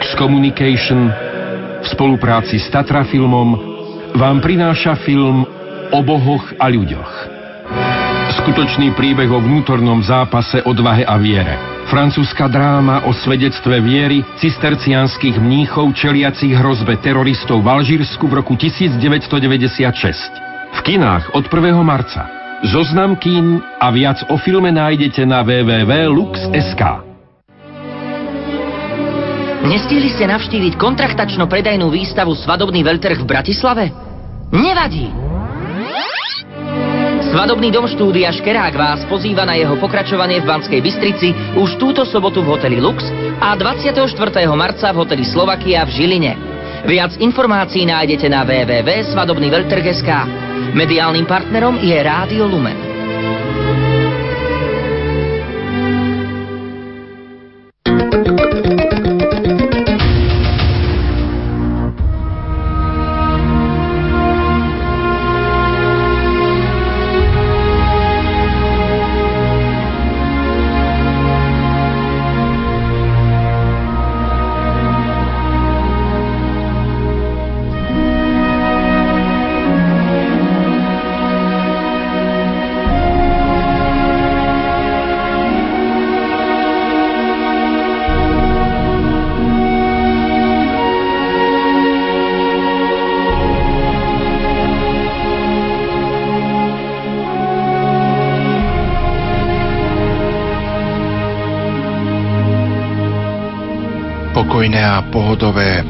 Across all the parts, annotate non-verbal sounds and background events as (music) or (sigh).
Lux Communication v spolupráci s Tatra Filmom vám prináša film o bohoch a ľuďoch. Skutočný príbeh o vnútornom zápase, odvahe a viere. Francúzska dráma o svedectve viery cistercianských mníchov čeliacich hrozbe teroristov v Alžírsku v roku 1996. V kinách od 1. marca. Zoznam kín a viac o filme nájdete na www.lux.sk. Nestihli ste navštíviť kontraktačno-predajnú výstavu Svadobný veľtrh v Bratislave? Nevadí! Svadobný dom štúdia Škerák vás pozýva na jeho pokračovanie v Banskej Bystrici už túto sobotu v hoteli Lux a 24. marca v hoteli Slovakia v Žiline. Viac informácií nájdete na www.svadobnyveltrh.sk. Mediálnym partnerom je Rádio Lumen.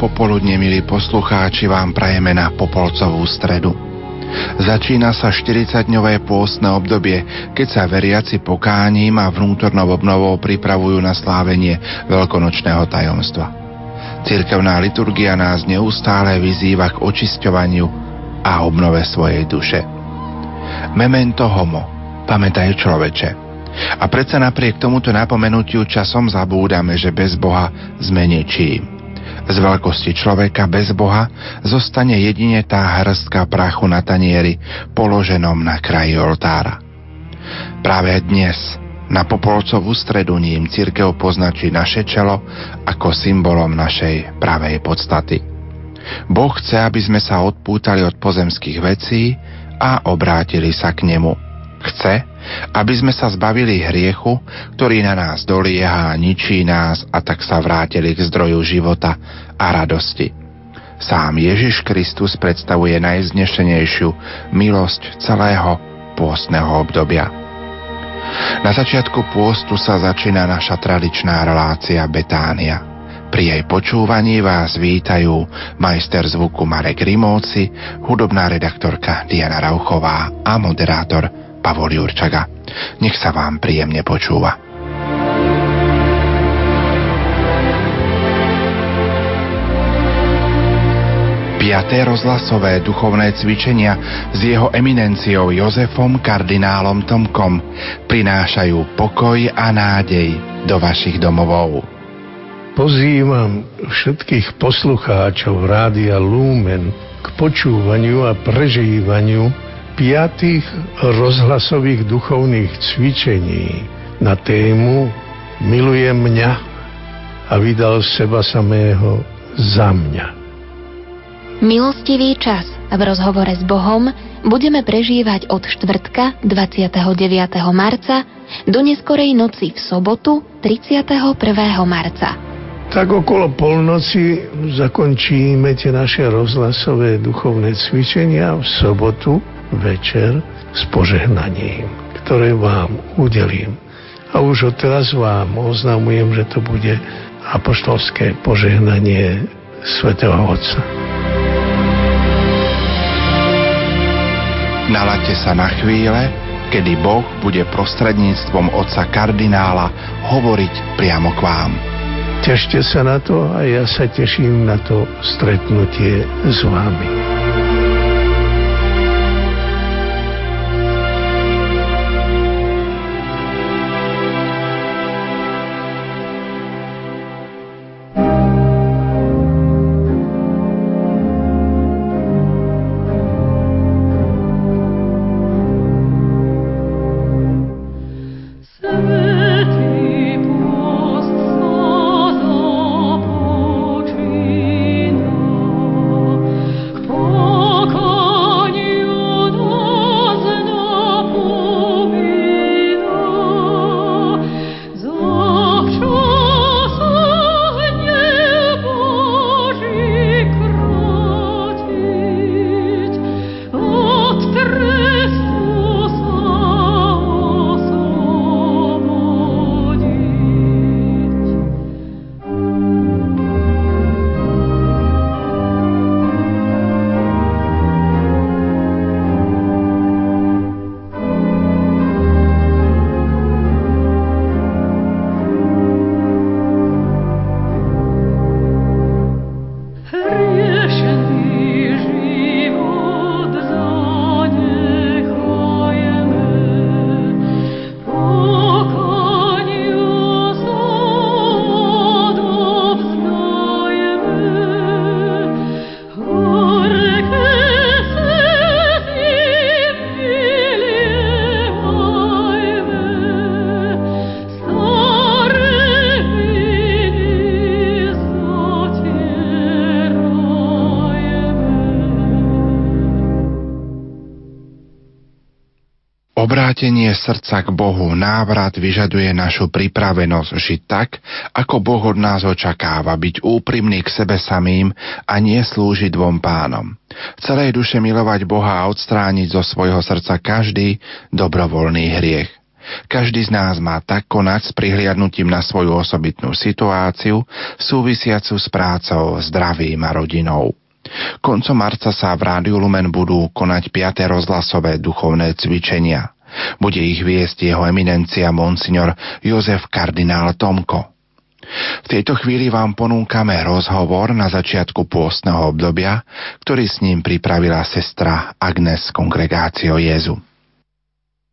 Popoludne, milí poslucháči, vám prajeme na Popolcovú stredu. Začína sa 40-dňové pôstne obdobie, keď sa veriaci pokáním a vnútornou obnovou pripravujú na slávenie veľkonočného tajomstva. Cirkevná liturgia nás neustále vyzýva k očisťovaniu a obnove svojej duše. Memento homo, pamätaj človeče, a predsa napriek tomuto napomenutiu časom zabúdame, že bez Boha sme ničím. Z veľkosti človeka bez Boha zostane jedine tá hrstka prachu na tanieri, položenom na kraji oltára. Práve dnes, na Popolcovú stredu ním církev poznačí naše čelo ako symbolom našej pravej podstaty. Boh chce, aby sme sa odpútali od pozemských vecí a obrátili sa k nemu. Chce, aby sme sa zbavili hriechu, ktorý na nás dolieha ničí nás a tak sa vrátili k zdroju života a radosti. Sám Ježiš Kristus predstavuje najznešenejšiu milosť celého pôstneho obdobia. Na začiatku pôstu sa začína naša tradičná relácia Betánia. Pri jej počúvaní vás vítajú majster zvuku Marek Rimóci, hudobná redaktorka Diana Rauchová a moderátor Pavol Jurčaga. Nech sa vám príjemne počúva. Piaté rozhlasové duchovné cvičenia s jeho eminenciou Jozefom kardinálom Tomkom prinášajú pokoj a nádej do vašich domovov. Pozývam všetkých poslucháčov Rádia Lumen k počúvaniu a prežívaniu piatých rozhlasových duchovných cvičení na tému Milujem mňa a vydal seba samého za mňa. Milostivý čas v rozhovore s Bohom budeme prežívať od štvrtka 29. marca do neskorej noci v sobotu 31. marca. Tak okolo polnoci zakončíme tie naše rozhlasové duchovné cvičenia v sobotu večer s požehnaním, ktoré vám udelím. A už odteraz vám oznamujem, že to bude apoštolské požehnanie svätého Otca. Nalate sa na chvíle, kedy Boh bude prostredníctvom otca kardinála hovoriť priamo k vám. Tešte sa na to a ja sa teším na to stretnutie s vami. Obrátenie srdca k Bohu, návrat vyžaduje našu pripravenosť žiť tak, ako Boh od nás očakáva, byť úprimný k sebe samým a nie slúžiť dvom pánom. Celej duše milovať Boha a odstrániť zo svojho srdca každý dobrovoľný hriech. Každý z nás má tak konať s prihliadnutím na svoju osobitnú situáciu, súvisiacu s prácou, zdravím a rodinou. Koncom marca sa v Rádiu Lumen budú konať 5. rozhlasové duchovné cvičenia. Bude ich viesť jeho eminencia monsignor Jozef kardinál Tomko. V tejto chvíli vám ponúkame rozhovor na začiatku pôstneho obdobia, ktorý s ním pripravila sestra Agnes Kongregácio Jezu.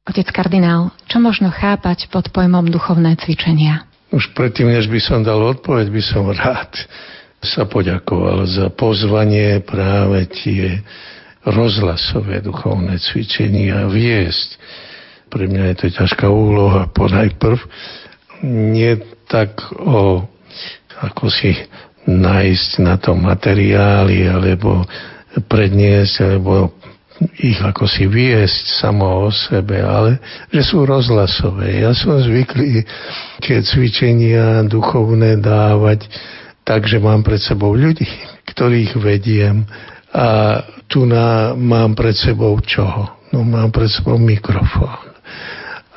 Otec kardinál, čo možno chápať pod pojmom duchovné cvičenia? Už predtým, než by som dal odpoveď, by som rád sa poďakoval za pozvanie práve tie rozhlasové duchovné cvičenia viesť. Pre mňa je to ťažká úloha ponajprv nie tak o ako si nájsť na to materiály alebo predniesť alebo ich ako si viesť samo o sebe, ale že sú rozhlasové. Ja som zvyklý tie cvičenia duchovné dávať tak, že mám pred sebou ľudí, ktorých vediem a tu na, mám pred sebou čoho? No mám pred sebou mikrofón.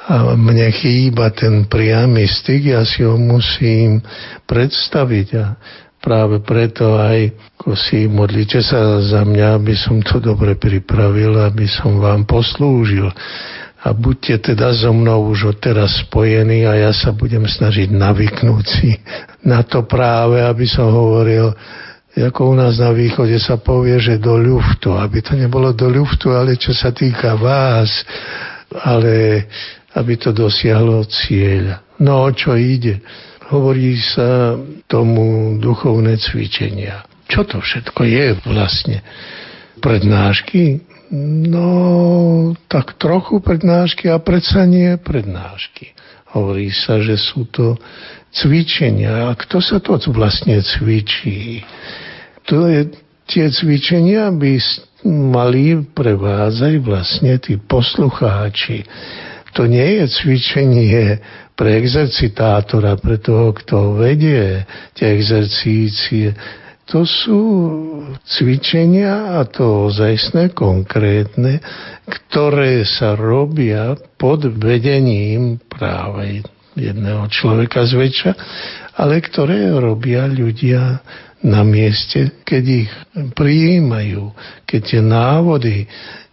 A mne chýba ten priamy styk, ja si ho musím predstaviť a práve preto aj si modlite sa za mňa, aby som to dobre pripravil, aby som vám poslúžil. A buďte teda so mnou už odteraz spojení a ja sa budem snažiť navyknúť si na to práve, aby som hovoril, ako u nás na východe sa povie, že do ľuftu, aby to nebolo do ľuftu, ale čo sa týka vás, ale aby to dosiahlo cieľ. No o čo ide? hovorí sa tomu duchovné cvičenia. Čo to všetko je vlastne? Prednášky? No, tak trochu prednášky a predsa nie prednášky. Hovorí sa, že sú to cvičenia. A kto sa to vlastne cvičí? To je, tie cvičenia by mali prevádzať vlastne tí poslucháči. To nie je cvičenie pre exercitátora, pre toho, kto vedie tie exercície, to sú cvičenia a to ozajstné, konkrétne, ktoré sa robia pod vedením práve jedného človeka zväčša, ale ktoré robia ľudia na mieste, keď ich prijímajú, keď tie návody,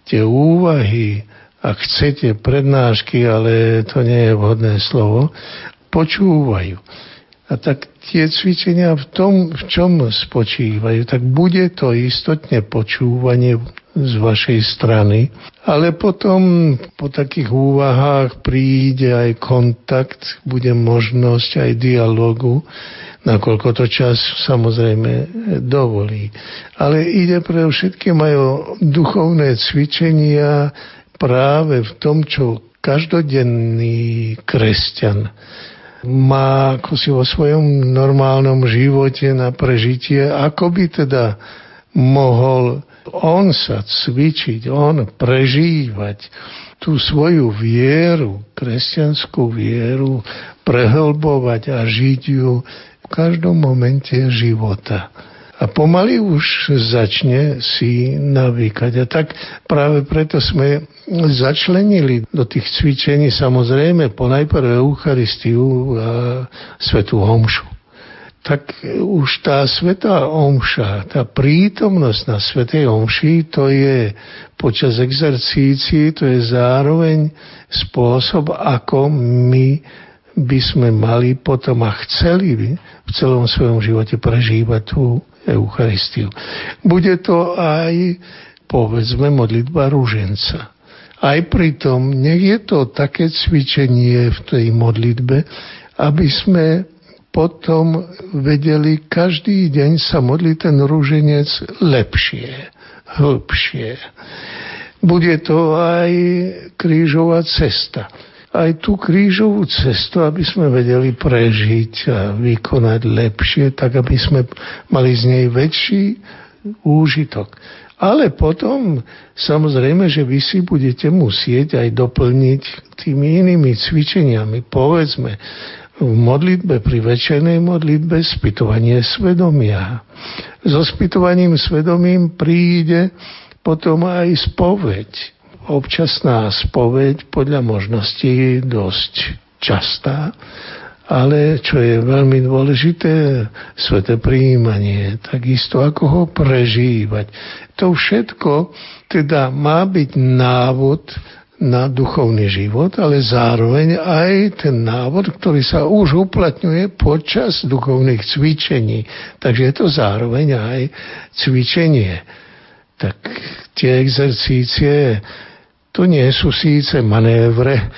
tie úvahy, ak chcete prednášky, ale to nie je vhodné slovo, počúvajú. A tak tie cvičenia v tom, v čom spočívajú, tak bude to istotne počúvanie z vašej strany, ale potom po takých úvahách príde aj kontakt, bude možnosť aj dialogu, nakoľko to čas samozrejme dovolí. Ale ide pre všetky majú duchovné cvičenia, práve v tom, čo každodenný kresťan má ako si vo svojom normálnom živote na prežitie, ako by teda mohol on sa cvičiť, on prežívať tú svoju vieru, kresťanskú vieru, prehlbovať a žiť ju v každom momente života a pomaly už začne si navýkať. A tak práve preto sme začlenili do tých cvičení samozrejme ponajprv Eucharistiu a Svetú Homšu. Tak už tá Svetá Omša, tá prítomnosť na Svetej Omši, to je počas exercícií, to je zároveň spôsob, ako my by sme mali potom a chceli by v celom svojom živote prežívať tú Eucharistiu. Bude to aj, povedzme, modlitba rúženca. Aj pritom, nech je to také cvičenie v tej modlitbe, aby sme potom vedeli každý deň sa modliť ten rúženec lepšie, hĺbšie. Bude to aj krížová cesta aj tú krížovú cestu, aby sme vedeli prežiť a vykonať lepšie, tak aby sme mali z nej väčší úžitok. Ale potom samozrejme, že vy si budete musieť aj doplniť tými inými cvičeniami. Povedzme, v modlitbe, pri večernej modlitbe spytovanie svedomia. So spytovaním svedomím príde potom aj spoveď. Občasná spoveď podľa možností dosť častá ale čo je veľmi dôležité, sveté príjmanie, takisto ako ho prežívať. To všetko teda má byť návod na duchovný život, ale zároveň aj ten návod, ktorý sa už uplatňuje počas duchovných cvičení. Takže je to zároveň aj cvičenie. Tak tie exercície, to nie sú síce manévre,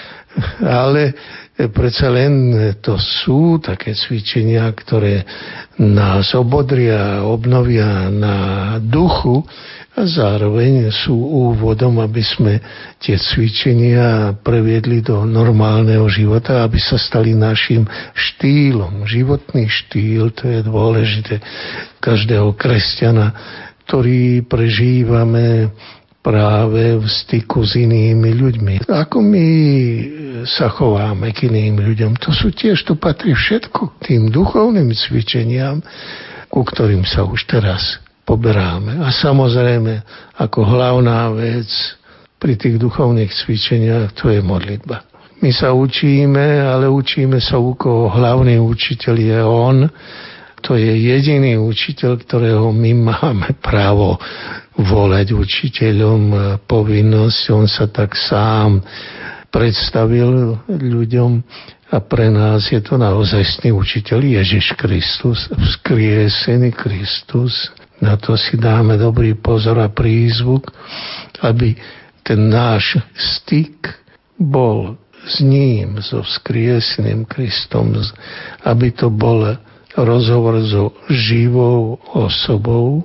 ale Predsa len to sú také cvičenia, ktoré nás obodria, obnovia na duchu a zároveň sú úvodom, aby sme tie cvičenia previedli do normálneho života, aby sa stali našim štýlom. Životný štýl, to je dôležité každého kresťana, ktorý prežívame práve v styku s inými ľuďmi. Ako my sa chováme k iným ľuďom, to sú tiež, to patrí všetko k tým duchovným cvičeniam, ku ktorým sa už teraz poberáme. A samozrejme, ako hlavná vec pri tých duchovných cvičeniach, to je modlitba. My sa učíme, ale učíme sa u koho hlavný učiteľ je on, to je jediný učiteľ, ktorého my (laughs) máme právo volať učiteľom povinnosť. On sa tak sám predstavil ľuďom a pre nás je to naozajstný učiteľ Ježiš Kristus, vzkriesený Kristus. Na to si dáme dobrý pozor a prízvuk, aby ten náš styk bol s ním, so vzkrieseným Kristom, aby to bol rozhovor so živou osobou,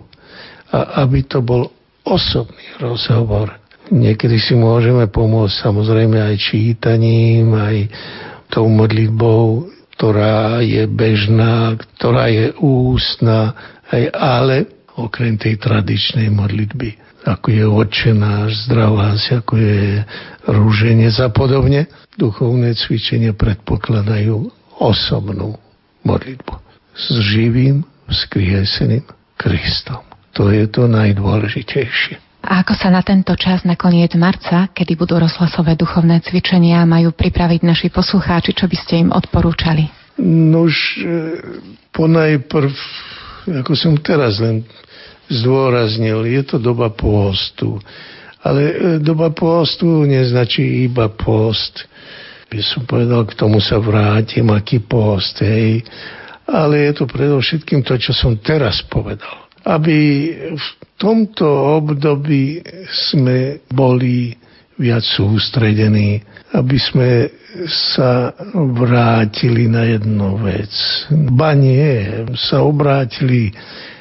a aby to bol osobný rozhovor. Niekedy si môžeme pomôcť samozrejme aj čítaním, aj tou modlitbou, ktorá je bežná, ktorá je ústna, aj, ale okrem tej tradičnej modlitby, ako je Otče náš, zdravá si, ako je rúženie a podobne, duchovné cvičenia predpokladajú osobnú modlitbu s živým, vzkrieseným Kristom. To je to najdôležitejšie. A ako sa na tento čas na koniec marca, kedy budú rozhlasové duchovné cvičenia, majú pripraviť naši poslucháči, čo by ste im odporúčali? Nož, e, ponajprv, ako som teraz len zdôraznil, je to doba postu. Ale e, doba postu neznačí iba post. By som povedal, k tomu sa vrátim, aký post, hej. Ale je to predovšetkým to, čo som teraz povedal aby v tomto období sme boli viac sústredení, aby sme sa vrátili na jednu vec. Ba nie, sa obrátili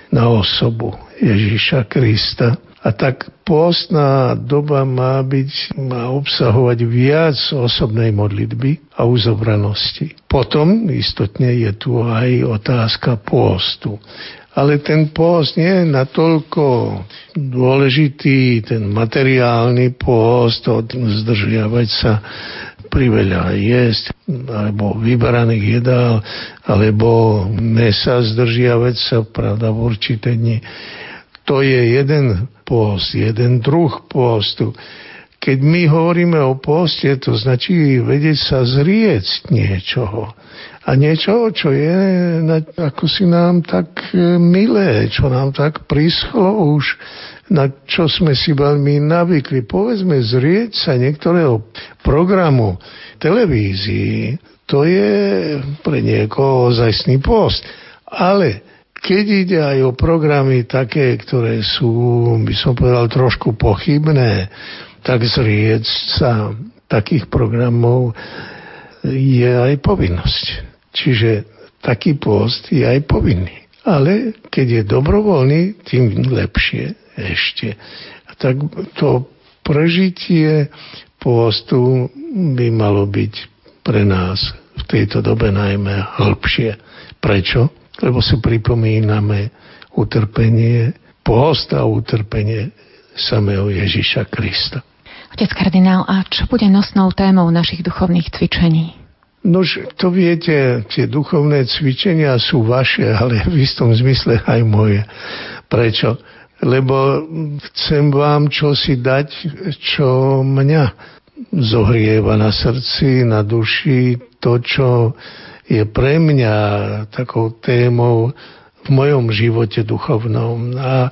na osobu Ježíša Krista. A tak postná doba má byť, má obsahovať viac osobnej modlitby a uzobranosti. Potom istotne je tu aj otázka postu ale ten pôst nie je natoľko dôležitý, ten materiálny pôst, zdržiavať sa priveľa jesť, alebo vyberaných jedál, alebo mesa zdržiavať sa, pravda, v určité dni. To je jeden pôst, jeden druh pôstu. Keď my hovoríme o poste, to značí vedieť sa zrieť niečoho a niečo, čo je ako si nám tak e, milé, čo nám tak prischlo už, na čo sme si veľmi navykli. Povedzme, zrieť sa niektorého programu televízii, to je pre niekoho zajstný post. Ale keď ide aj o programy také, ktoré sú, by som povedal, trošku pochybné, tak zrieť sa takých programov je aj povinnosť. Čiže taký post je aj povinný. Ale keď je dobrovoľný, tým lepšie ešte. A tak to prežitie postu by malo byť pre nás v tejto dobe najmä hĺbšie. Prečo? Lebo si pripomíname utrpenie post a utrpenie samého Ježiša Krista. Otec kardinál, a čo bude nosnou témou našich duchovných cvičení? Nož, to viete, tie duchovné cvičenia sú vaše, ale v istom zmysle aj moje. Prečo? Lebo chcem vám čosi dať, čo mňa zohrieva na srdci, na duši, to, čo je pre mňa takou témou v mojom živote duchovnom. A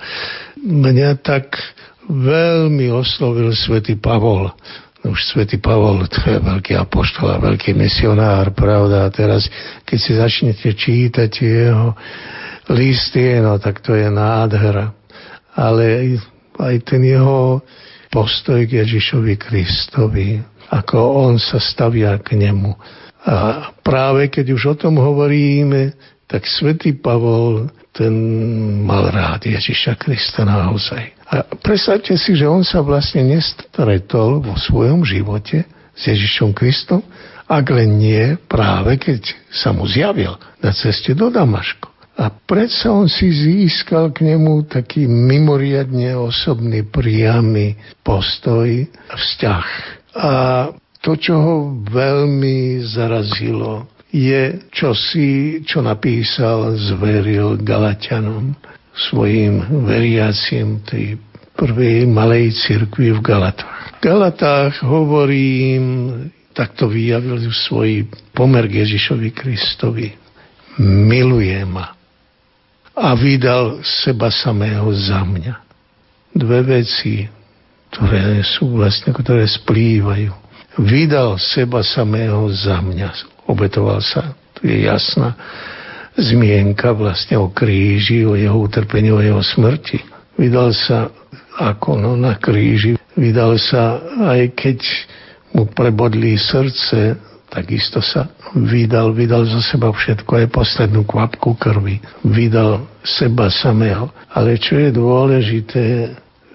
mňa tak veľmi oslovil svätý Pavol už svätý Pavol, to je veľký apoštol a veľký misionár, pravda. A teraz, keď si začnete čítať jeho listy, no tak to je nádhera. Ale aj ten jeho postoj k Ježišovi Kristovi, ako on sa stavia k nemu. A práve keď už o tom hovoríme, tak svätý Pavol, ten mal rád Ježiša Krista naozaj. A predstavte si, že on sa vlastne nestretol vo svojom živote s Ježišom Kristom, ak len nie práve keď sa mu zjavil na ceste do Damašku. A predsa on si získal k nemu taký mimoriadne osobný, priamy postoj, vzťah. A to, čo ho veľmi zarazilo, je čosi, čo napísal, zveril Galatianom svojim veriacim tej prvej malej cirkvi v Galatách. V Galatách hovorím, takto vyjavil svoj pomer Ježišovi Kristovi. Miluje ma a vydal seba samého za mňa. Dve veci, ktoré sú vlastne, ktoré splývajú. Vydal seba samého za mňa. Obetoval sa, to je jasná zmienka vlastne o kríži, o jeho utrpení, o jeho smrti. Vydal sa ako no, na kríži, vydal sa aj keď mu prebodli srdce, takisto sa vydal, vydal zo seba všetko, aj poslednú kvapku krvi. Vydal seba samého. Ale čo je dôležité,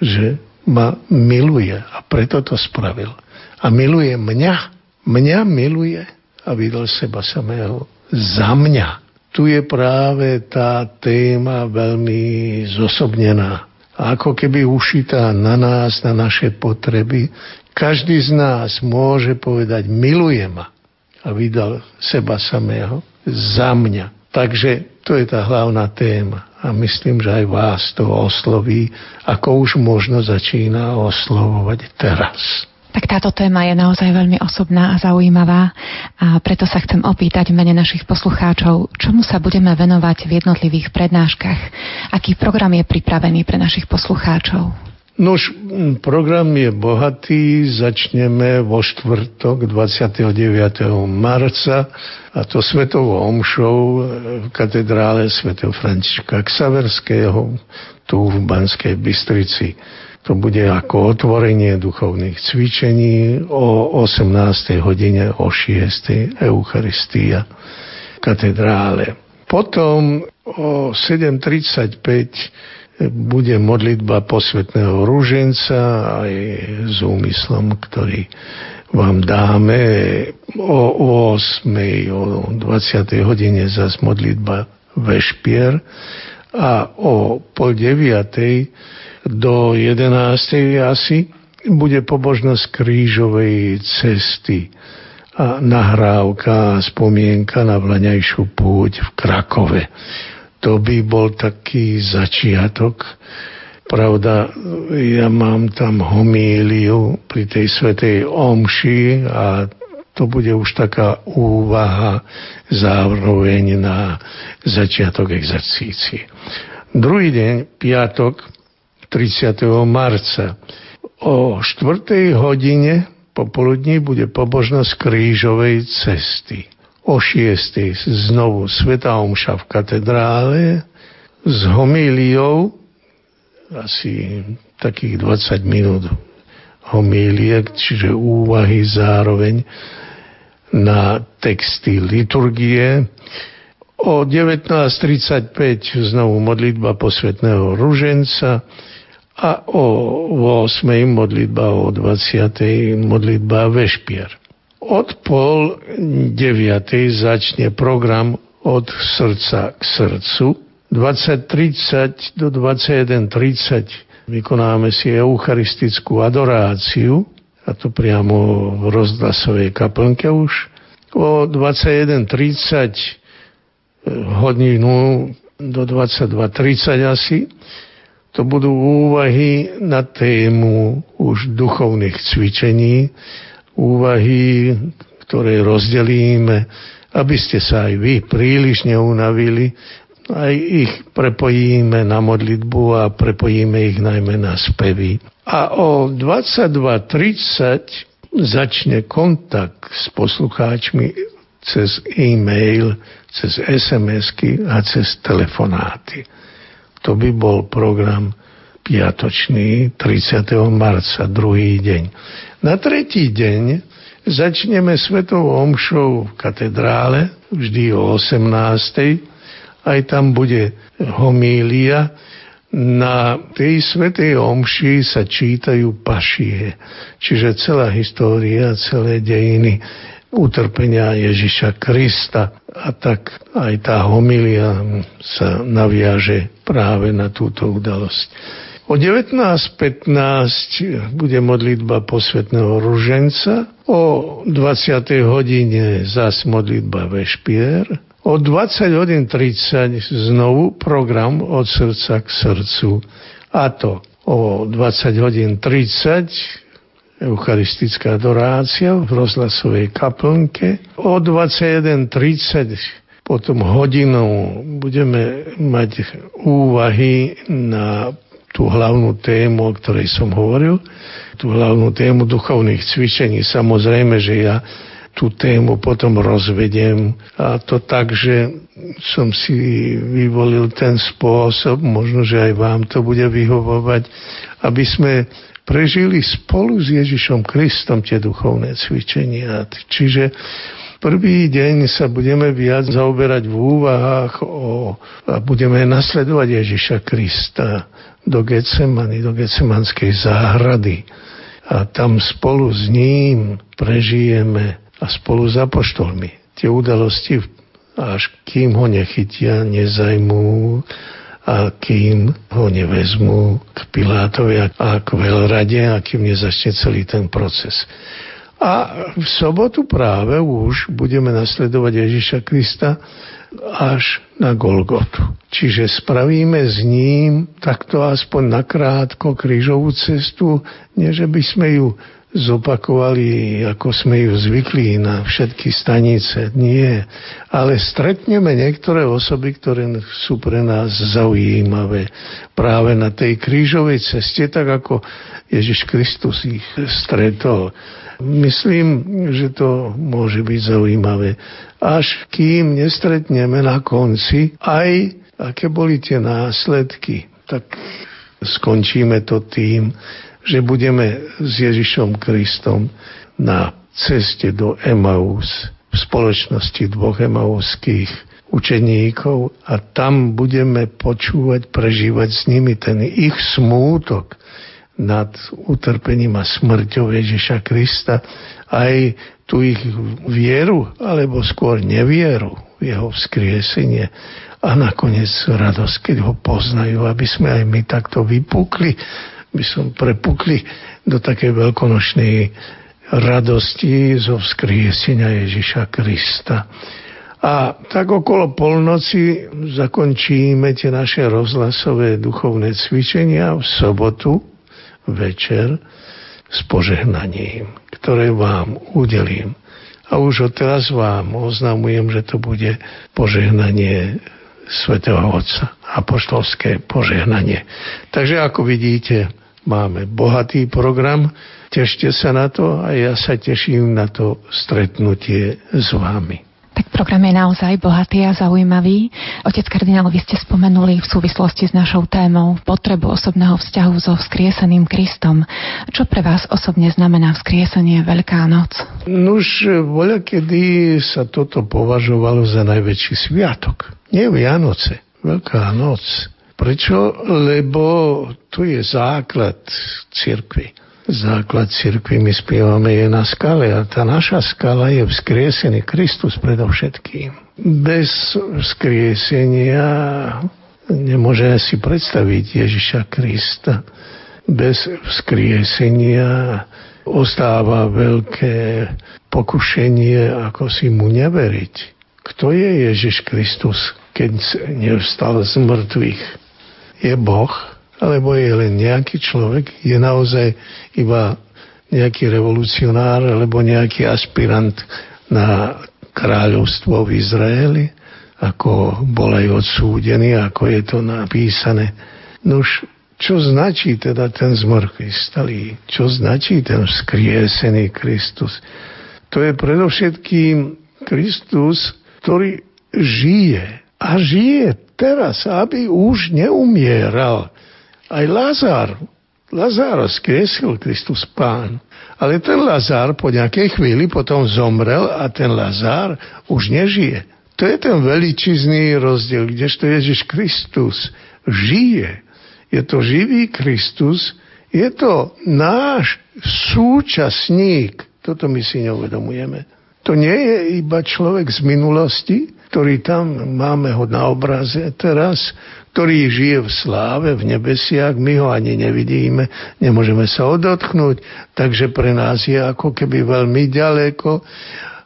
že ma miluje a preto to spravil. A miluje mňa. Mňa miluje a vydal seba samého za mňa tu je práve tá téma veľmi zosobnená. Ako keby ušitá na nás, na naše potreby. Každý z nás môže povedať, miluje ma a vydal seba samého za mňa. Takže to je tá hlavná téma. A myslím, že aj vás to osloví, ako už možno začína oslovovať teraz. Tak táto téma je naozaj veľmi osobná a zaujímavá a preto sa chcem opýtať v mene našich poslucháčov, čomu sa budeme venovať v jednotlivých prednáškach, aký program je pripravený pre našich poslucháčov. Nož, program je bohatý, začneme vo štvrtok 29. marca a to svetovou omšou v katedrále svätého Františka Ksaverského tu v Banskej Bystrici. To bude ako otvorenie duchovných cvičení o 18. hodine, o 6. Eucharistia katedrále. Potom o 7.35 bude modlitba posvetného rúženca aj s úmyslom, ktorý vám dáme o 8. o 20. hodine zase modlitba vešpier a o pol 9 do 11. asi bude pobožnosť krížovej cesty a nahrávka a spomienka na vlaňajšiu púť v Krakove. To by bol taký začiatok. Pravda, ja mám tam homíliu pri tej svetej omši a to bude už taká úvaha zároveň na začiatok exercície. Druhý deň, piatok, 30. marca. O 4. hodine popoludní bude pobožnosť krížovej cesty. O 6. znovu Sveta Omša v katedrále s homíliou asi takých 20 minút homíliek, čiže úvahy zároveň na texty liturgie. O 19.35 znovu modlitba posvetného ruženca a o 8. modlitba, o 20. modlitba Vešpier. Od pol 9. začne program od srdca k srdcu, 20.30 do 21.30 vykonáme si eucharistickú adoráciu, a to priamo v rozhlasovej kaplnke už. O 21.30 eh, hodinu do 22.30 asi to budú úvahy na tému už duchovných cvičení, úvahy, ktoré rozdelíme, aby ste sa aj vy príliš neunavili, aj ich prepojíme na modlitbu a prepojíme ich najmä na spevy. A o 22.30 začne kontakt s poslucháčmi cez e-mail, cez SMS-ky a cez telefonáty. To by bol program piatočný 30. marca, druhý deň. Na tretí deň začneme svetovou omšou v katedrále, vždy o 18. Aj tam bude homília. Na tej svetej omši sa čítajú pašie, čiže celá história, celé dejiny utrpenia Ježiša Krista. A tak aj tá homilia sa naviaže práve na túto udalosť. O 19.15 bude modlitba posvetného ruženca, o 20. hodine zas modlitba vešpier, o 20 hodín 30 znovu program od srdca k srdcu. A to o 20 hodín 30 eucharistická adorácia v rozhlasovej kaplnke. O 21.30 potom hodinou budeme mať úvahy na tú hlavnú tému, o ktorej som hovoril, tú hlavnú tému duchovných cvičení. Samozrejme, že ja tú tému potom rozvediem a to tak, že som si vyvolil ten spôsob, možno, že aj vám to bude vyhovovať, aby sme prežili spolu s Ježišom Kristom tie duchovné cvičenia. Čiže prvý deň sa budeme viac zaoberať v úvahách o, a budeme nasledovať Ježiša Krista do Getsemany, do Getsemanskej záhrady. A tam spolu s ním prežijeme a spolu s apoštolmi tie udalosti, až kým ho nechytia, nezajmú a kým ho nevezmú k Pilátovi a k veľrade a kým nezačne celý ten proces. A v sobotu práve už budeme nasledovať Ježiša Krista až na Golgotu. Čiže spravíme s ním takto aspoň nakrátko krížovú cestu, nie že by sme ju zopakovali, ako sme ju zvykli na všetky stanice. Nie. Ale stretneme niektoré osoby, ktoré sú pre nás zaujímavé práve na tej krížovej ceste, tak ako Ježiš Kristus ich stretol. Myslím, že to môže byť zaujímavé. Až kým nestretneme na konci aj aké boli tie následky, tak skončíme to tým, že budeme s Ježišom Kristom na ceste do Emaus v spoločnosti dvoch emauských učeníkov a tam budeme počúvať, prežívať s nimi ten ich smútok nad utrpením a smrťou Ježiša Krista, aj tú ich vieru, alebo skôr nevieru v jeho vzkriesenie a nakoniec radosť, keď ho poznajú, aby sme aj my takto vypukli by som prepukli do takej veľkonočnej radosti zo vzkriesenia Ježiša Krista. A tak okolo polnoci zakončíme tie naše rozhlasové duchovné cvičenia v sobotu večer s požehnaním, ktoré vám udelím. A už odteraz vám oznamujem, že to bude požehnanie svätého Otca, apoštolské požehnanie. Takže ako vidíte, Máme bohatý program, tešte sa na to a ja sa teším na to stretnutie s vami. Tak program je naozaj bohatý a zaujímavý. Otec kardinál, vy ste spomenuli v súvislosti s našou témou potrebu osobného vzťahu so vzkrieseným Kristom. Čo pre vás osobne znamená vzkriesenie Veľká noc? Nuž, voľa kedy sa toto považovalo za najväčší sviatok. Nie Vianoce, Veľká noc. Prečo? Lebo tu je základ cirkvi. Základ cirkvi my spievame je na skale a tá naša skala je vzkriesený Kristus predovšetkým. Bez vzkriesenia nemôžeme si predstaviť Ježiša Krista bez vzkriesenia. Ostáva veľké pokušenie, ako si mu neveriť. Kto je Ježiš Kristus, keď nevstal z mŕtvych? Je Boh, alebo je len nejaký človek? Je naozaj iba nejaký revolucionár alebo nejaký aspirant na kráľovstvo v Izraeli, ako bol aj odsúdený, ako je to napísané. Nož, čo značí teda ten zmrtvý stalý? Čo značí ten vzkriesený Kristus? To je predovšetkým Kristus, ktorý žije. A žije teraz, aby už neumieral. Aj Lazar Lazár skriesil Kristus pán. Ale ten Lazár po nejakej chvíli potom zomrel a ten Lazár už nežije. To je ten veličizný rozdiel, kdežto Ježiš Kristus žije. Je to živý Kristus, je to náš súčasník. Toto my si neuvedomujeme. To nie je iba človek z minulosti, ktorý tam máme ho na obraze teraz, ktorý žije v sláve, v nebesiach, my ho ani nevidíme, nemôžeme sa odotknúť, takže pre nás je ako keby veľmi ďaleko,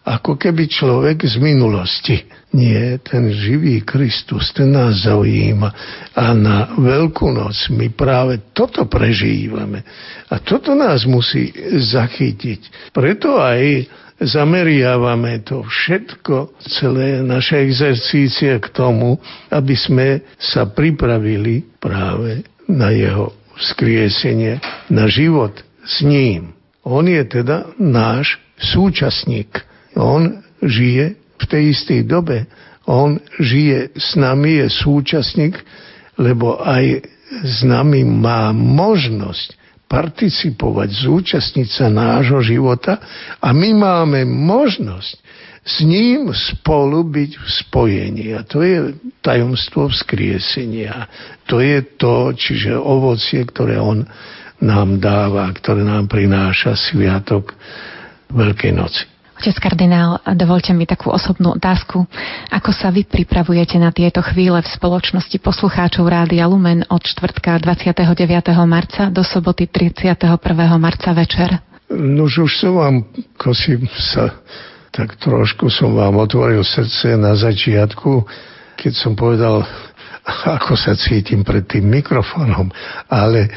ako keby človek z minulosti. Nie, ten živý Kristus, ten nás zaujíma. A na Veľkú noc my práve toto prežívame. A toto nás musí zachytiť. Preto aj zameriavame to všetko, celé naše exercície k tomu, aby sme sa pripravili práve na jeho vzkriesenie, na život s ním. On je teda náš súčasník. On žije v tej istej dobe. On žije s nami, je súčasník, lebo aj s nami má možnosť participovať, zúčastniť sa nášho života a my máme možnosť s ním spolu byť v spojení. A to je tajomstvo vzkriesenia. To je to, čiže ovocie, ktoré on nám dáva, ktoré nám prináša sviatok Veľkej noci. Otec kardinál, dovolte mi takú osobnú otázku. Ako sa vy pripravujete na tieto chvíle v spoločnosti poslucháčov Rádia Lumen od čtvrtka 29. marca do soboty 31. marca večer? No už som vám, si sa tak trošku som vám otvoril srdce na začiatku, keď som povedal, ako sa cítim pred tým mikrofónom, ale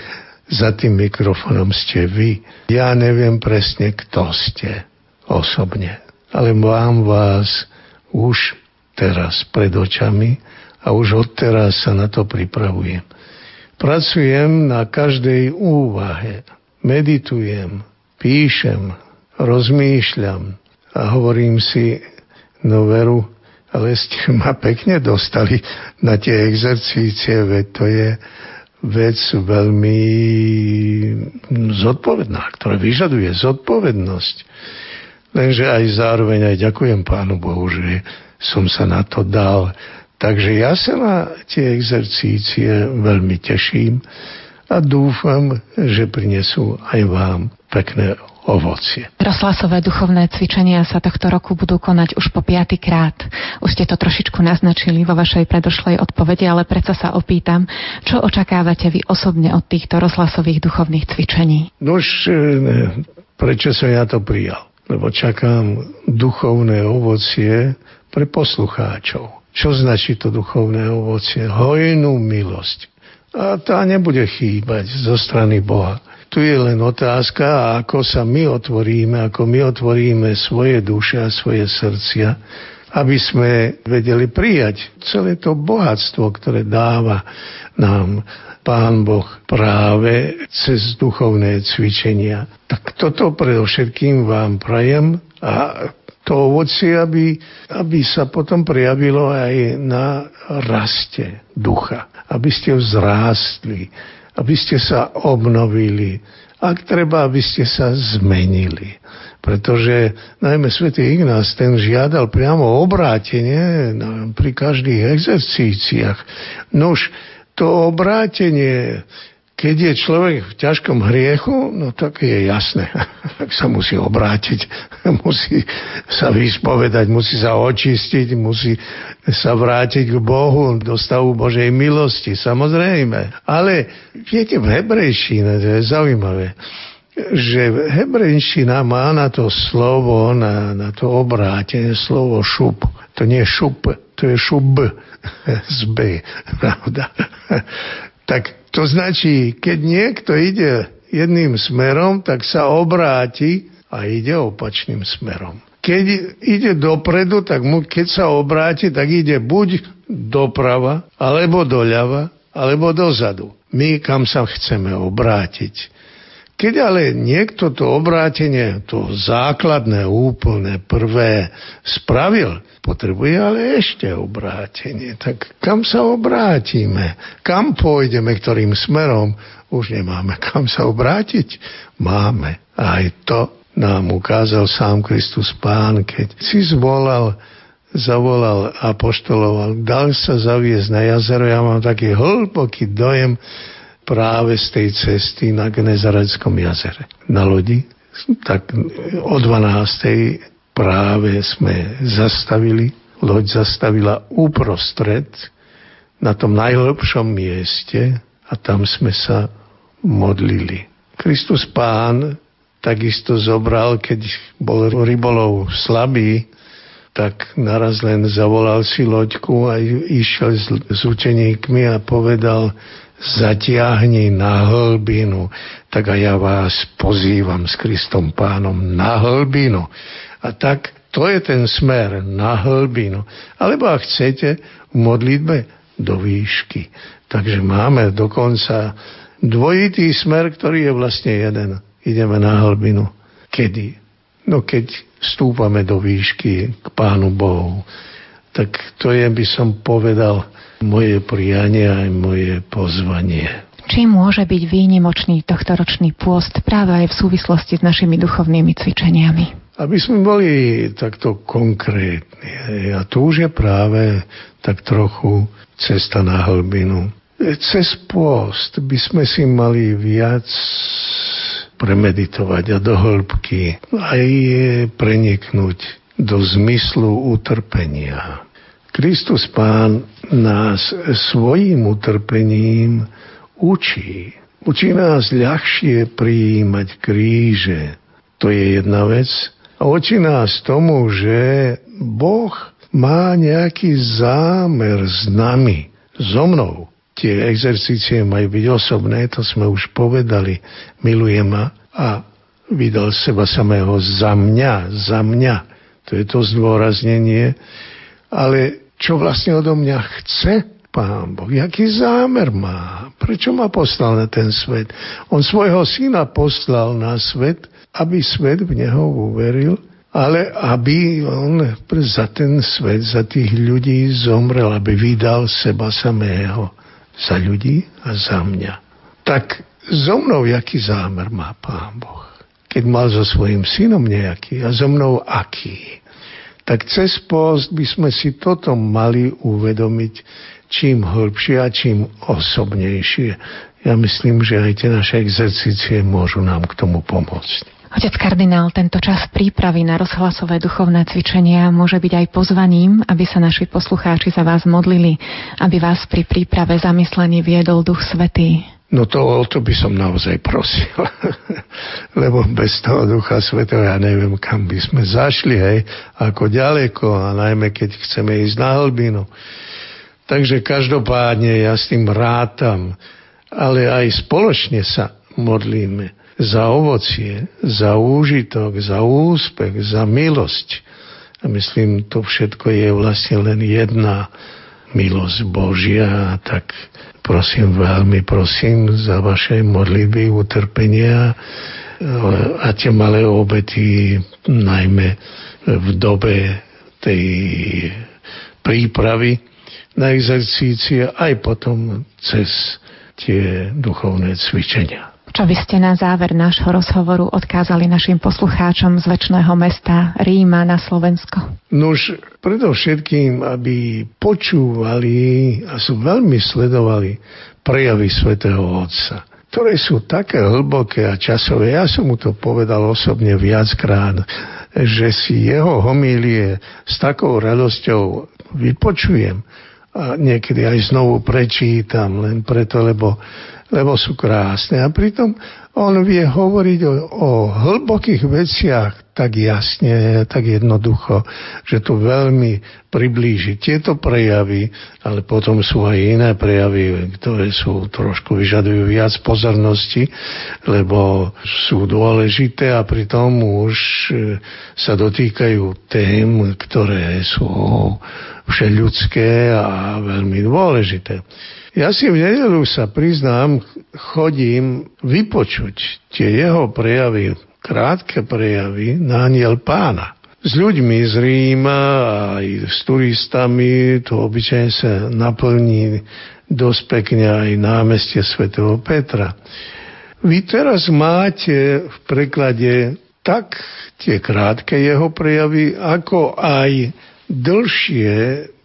za tým mikrofónom ste vy. Ja neviem presne, kto ste osobne. Ale mám vás už teraz pred očami a už odteraz sa na to pripravujem. Pracujem na každej úvahe, meditujem, píšem, rozmýšľam a hovorím si, no veru, ale ste (laughs) ma pekne dostali na tie exercície, veď to je vec veľmi zodpovedná, ktorá vyžaduje zodpovednosť. Lenže aj zároveň aj ďakujem Pánu Bohu, že som sa na to dal. Takže ja sa na tie exercície veľmi teším a dúfam, že prinesú aj vám pekné ovocie. Rozhlasové duchovné cvičenia sa tohto roku budú konať už po piaty krát. Už ste to trošičku naznačili vo vašej predošlej odpovede, ale predsa sa opýtam, čo očakávate vy osobne od týchto rozhlasových duchovných cvičení? Nož, e, prečo som ja to prijal? Lebo čakám duchovné ovocie pre poslucháčov. Čo značí to duchovné ovocie? Hojnú milosť. A tá nebude chýbať zo strany Boha. Tu je len otázka, ako sa my otvoríme, ako my otvoríme svoje duše a svoje srdcia, aby sme vedeli prijať celé to bohatstvo, ktoré dáva nám Pán Boh práve cez duchovné cvičenia. Tak toto predovšetkým vám prajem a to ovocie, aby, aby sa potom prejavilo aj na raste ducha. Aby ste vzrástli, aby ste sa obnovili, ak treba, aby ste sa zmenili. Pretože najmä svätý Ignác ten žiadal priamo obrátenie pri každých exercíciách. Nož, to obrátenie, Keď je človek v ťažkom hriechu, no tak je jasné, (laughs) tak sa musí obrátiť, (laughs) musí sa vyspovedať, musí sa očistiť, musí sa vrátiť k Bohu, do stavu Božej milosti, samozrejme. Ale viete, v hebrejšine, to je zaujímavé, že hebrejština má na to slovo, na, na to obrátenie slovo šup. To nie je šup, to je šub z B, pravda. tak to značí, keď niekto ide jedným smerom, tak sa obráti a ide opačným smerom. Keď ide dopredu, tak mu, keď sa obráti, tak ide buď doprava, alebo doľava, alebo dozadu. My kam sa chceme obrátiť. Keď ale niekto to obrátenie, to základné, úplné, prvé spravil, potrebuje ale ešte obrátenie. Tak kam sa obrátime? Kam pôjdeme, ktorým smerom? Už nemáme kam sa obrátiť. Máme. Aj to nám ukázal sám Kristus Pán, keď si zvolal zavolal a poštoloval, dal sa zaviesť na jazero. Ja mám taký hlboký dojem, práve z tej cesty na Genezareckom jazere. Na lodi, tak o 12. práve sme zastavili, loď zastavila uprostred na tom najlepšom mieste a tam sme sa modlili. Kristus Pán takisto zobral, keď bol rybolov slabý, tak naraz len zavolal si loďku a išiel s, s učeníkmi a povedal, zatiahni na hlbinu, tak a ja vás pozývam s Kristom pánom na hlbinu. A tak to je ten smer na hlbinu. Alebo ak chcete, v modlitbe do výšky. Takže máme dokonca dvojitý smer, ktorý je vlastne jeden. Ideme na hlbinu. Kedy? No keď stúpame do výšky k Pánu Bohu. Tak to je, by som povedal, moje prianie aj moje pozvanie. Čím môže byť výnimočný tohtoročný pôst práve aj v súvislosti s našimi duchovnými cvičeniami? Aby sme boli takto konkrétni. A tu už je práve tak trochu cesta na hlbinu. Cez pôst by sme si mali viac premeditovať a do hĺbky aj preniknúť do zmyslu utrpenia. Kristus Pán nás svojim utrpením učí. Učí nás ľahšie prijímať kríže. To je jedna vec. A učí nás tomu, že Boh má nejaký zámer s nami, so mnou. Tie exercície majú byť osobné, to sme už povedali. Miluje ma a vydal seba samého za mňa, za mňa. To je to zdôraznenie. Ale čo vlastne odo mňa chce Pán Boh, jaký zámer má, prečo ma poslal na ten svet. On svojho syna poslal na svet, aby svet v neho uveril, ale aby on za ten svet, za tých ľudí zomrel, aby vydal seba samého za ľudí a za mňa. Tak so mnou jaký zámer má Pán Boh? Keď mal so svojím synom nejaký a so mnou aký? Tak cez post by sme si toto mali uvedomiť čím hĺbšie a čím osobnejšie. Ja myslím, že aj tie naše exercície môžu nám k tomu pomôcť. Otec kardinál, tento čas prípravy na rozhlasové duchovné cvičenia môže byť aj pozvaním, aby sa naši poslucháči za vás modlili, aby vás pri príprave zamyslení viedol Duch Svetý. No to, to by som naozaj prosil. (laughs) Lebo bez toho Ducha Svetého ja neviem, kam by sme zašli, hej, ako ďaleko, a najmä keď chceme ísť na hlbinu. Takže každopádne ja s tým rátam, ale aj spoločne sa modlíme za ovocie, za úžitok, za úspech, za milosť. A myslím, to všetko je vlastne len jedna milosť Božia, tak prosím, veľmi prosím za vaše modlitby, utrpenia a tie malé obety, najmä v dobe tej prípravy na exercície, aj potom cez tie duchovné cvičenia. Čo by ste na záver nášho rozhovoru odkázali našim poslucháčom z väčšného mesta Ríma na Slovensko? Nuž, predovšetkým, aby počúvali a sú veľmi sledovali prejavy svätého Otca. ktoré sú také hlboké a časové. Ja som mu to povedal osobne viackrát, že si jeho homílie s takou radosťou vypočujem a niekedy aj znovu prečítam, len preto, lebo, lebo sú krásne. A pritom on vie hovoriť o, o hlbokých veciach tak jasne, tak jednoducho, že to veľmi priblíži tieto prejavy, ale potom sú aj iné prejavy, ktoré sú trošku vyžadujú viac pozornosti, lebo sú dôležité a pritom už e, sa dotýkajú tém, ktoré sú všeľudské a veľmi dôležité. Ja si v nedelu sa priznám, chodím vypočuť tie jeho prejavy, krátke prejavy na aniel pána. S ľuďmi z Ríma aj s turistami to obyčajne sa naplní dosť pekne aj námestie svätého Petra. Vy teraz máte v preklade tak tie krátke jeho prejavy, ako aj dlhšie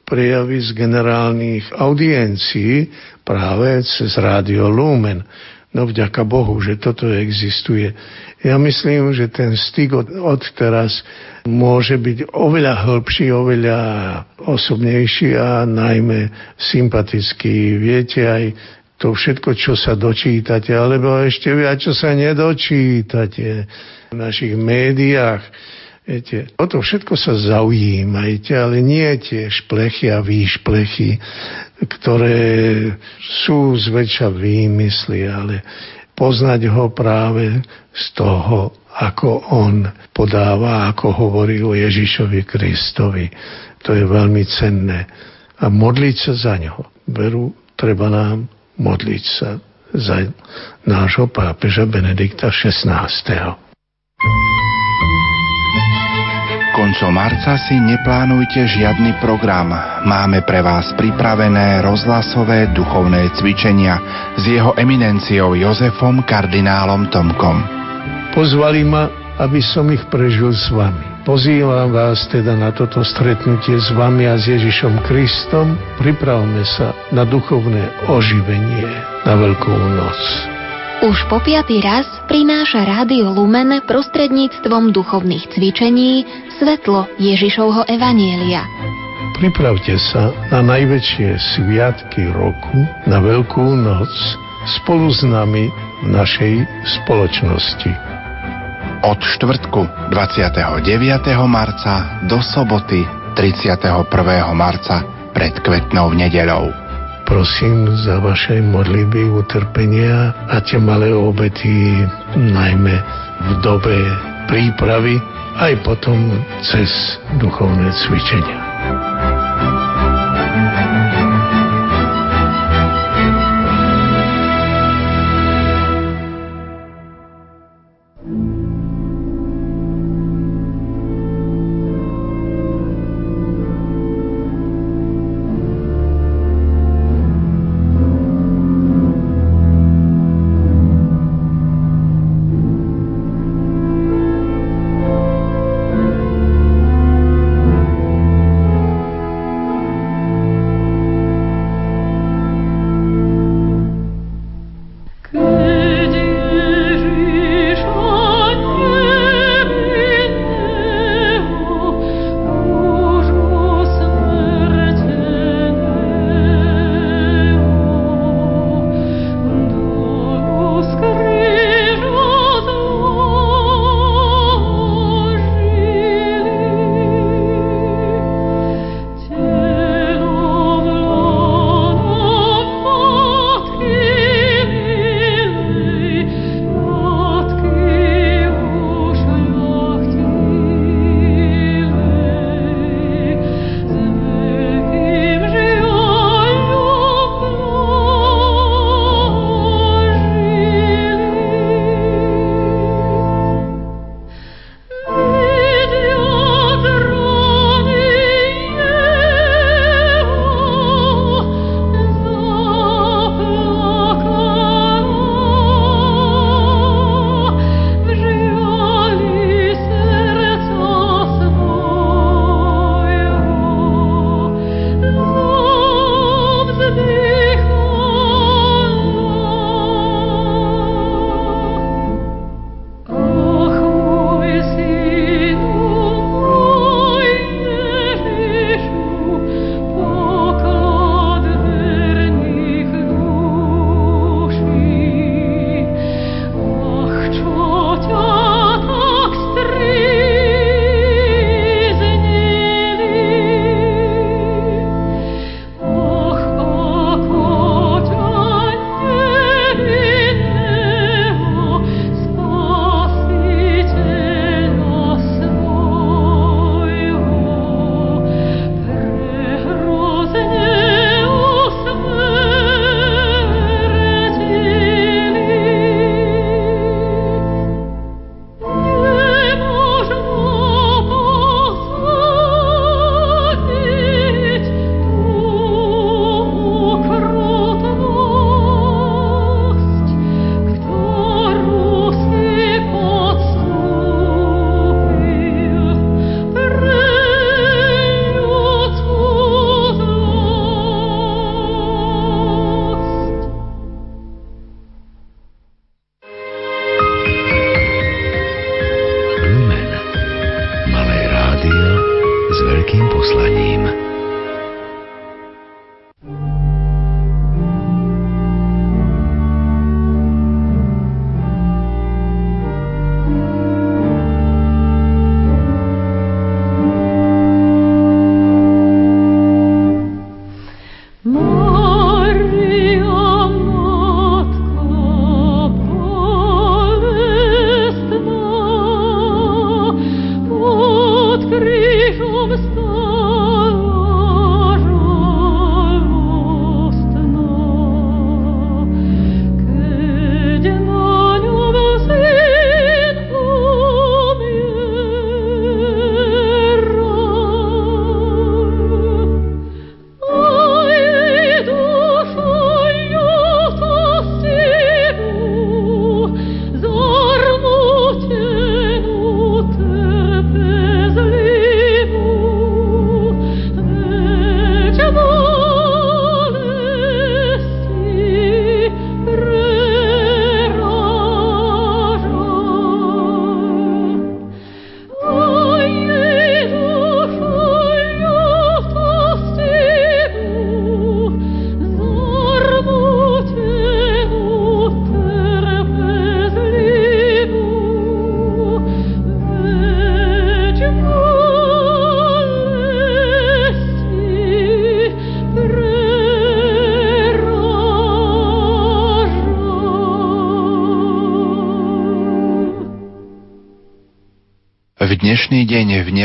prejavy z generálnych audiencií práve cez Rádio Lumen. No vďaka Bohu, že toto existuje. Ja myslím, že ten styk od, od teraz môže byť oveľa hĺbší, oveľa osobnejší a najmä sympatický. Viete aj to všetko, čo sa dočítate, alebo ešte viac, čo sa nedočítate v našich médiách Viete, o to všetko sa zaujímajte, ale nie tie šplechy a výšplechy, ktoré sú zväčša výmysly, ale poznať ho práve z toho, ako on podáva, ako hovorí o Ježišovi Kristovi. To je veľmi cenné. A modliť sa za ňo. Veru, treba nám modliť sa za nášho pápeža Benedikta XVI. Koncom marca si neplánujte žiadny program. Máme pre vás pripravené rozhlasové duchovné cvičenia s jeho eminenciou Jozefom kardinálom Tomkom. Pozvali ma, aby som ich prežil s vami. Pozývam vás teda na toto stretnutie s vami a s Ježišom Kristom. Pripravme sa na duchovné oživenie na Veľkú noc. Už po piatý raz prináša Rádio Lumen prostredníctvom duchovných cvičení svetlo Ježišovho Evanielia. Pripravte sa na najväčšie sviatky roku, na Veľkú noc, spolu s nami v našej spoločnosti. Od štvrtku 29. marca do soboty 31. marca pred kvetnou nedeľou prosím za vaše modlitby, utrpenia a tie malé obety, najmä v dobe prípravy, aj potom cez duchovné cvičenia.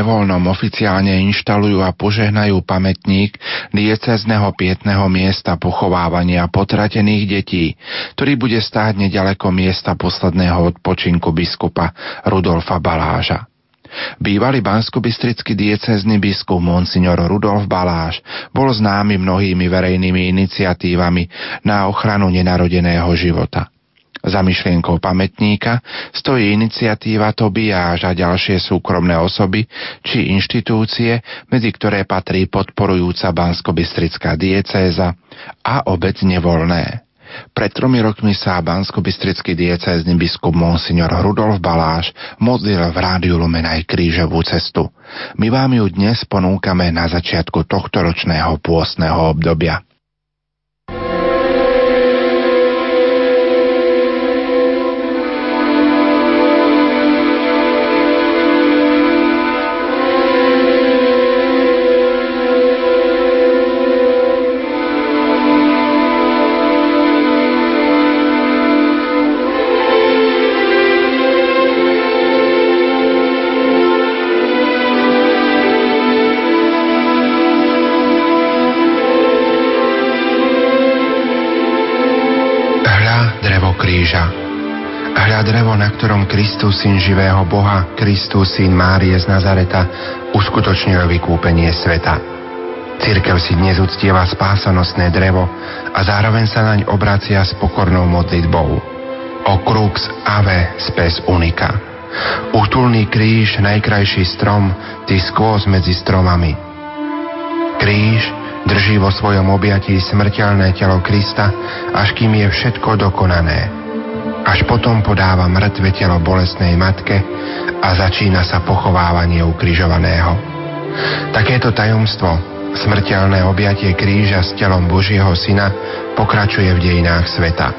Nevoľnom oficiálne inštalujú a požehnajú pamätník diecezneho pietného miesta pochovávania potratených detí, ktorý bude stáť nedaleko miesta posledného odpočinku biskupa Rudolfa Baláža. Bývalý banskobistrický diecézny biskup Monsignor Rudolf Baláš bol známy mnohými verejnými iniciatívami na ochranu nenarodeného života. Za myšlienkou pamätníka stojí iniciatíva Tobiáž a ďalšie súkromné osoby či inštitúcie, medzi ktoré patrí podporujúca Banskobystrická diecéza a obec Nevolné. Pred tromi rokmi sa bansko-bystrický diecézny biskup Monsignor Rudolf Baláš modlil v Rádiu Lumen aj krížovú cestu. My vám ju dnes ponúkame na začiatku tohto ročného pôstneho obdobia. Kríža. Hľa drevo, na ktorom Kristus, syn živého Boha, Kristus, syn Márie z Nazareta, uskutočnil vykúpenie sveta. Cirkev si dnes uctieva spásanostné drevo a zároveň sa naň obracia s pokornou modlitbou. O crux ave spes unica. Útulný kríž, najkrajší strom, ty skôs medzi stromami. Kríž drží vo svojom objatí smrteľné telo Krista, až kým je všetko dokonané. Až potom podáva mŕtve telo bolestnej matke a začína sa pochovávanie ukrižovaného. Takéto tajomstvo, smrteľné objatie kríža s telom Božieho Syna, pokračuje v dejinách sveta.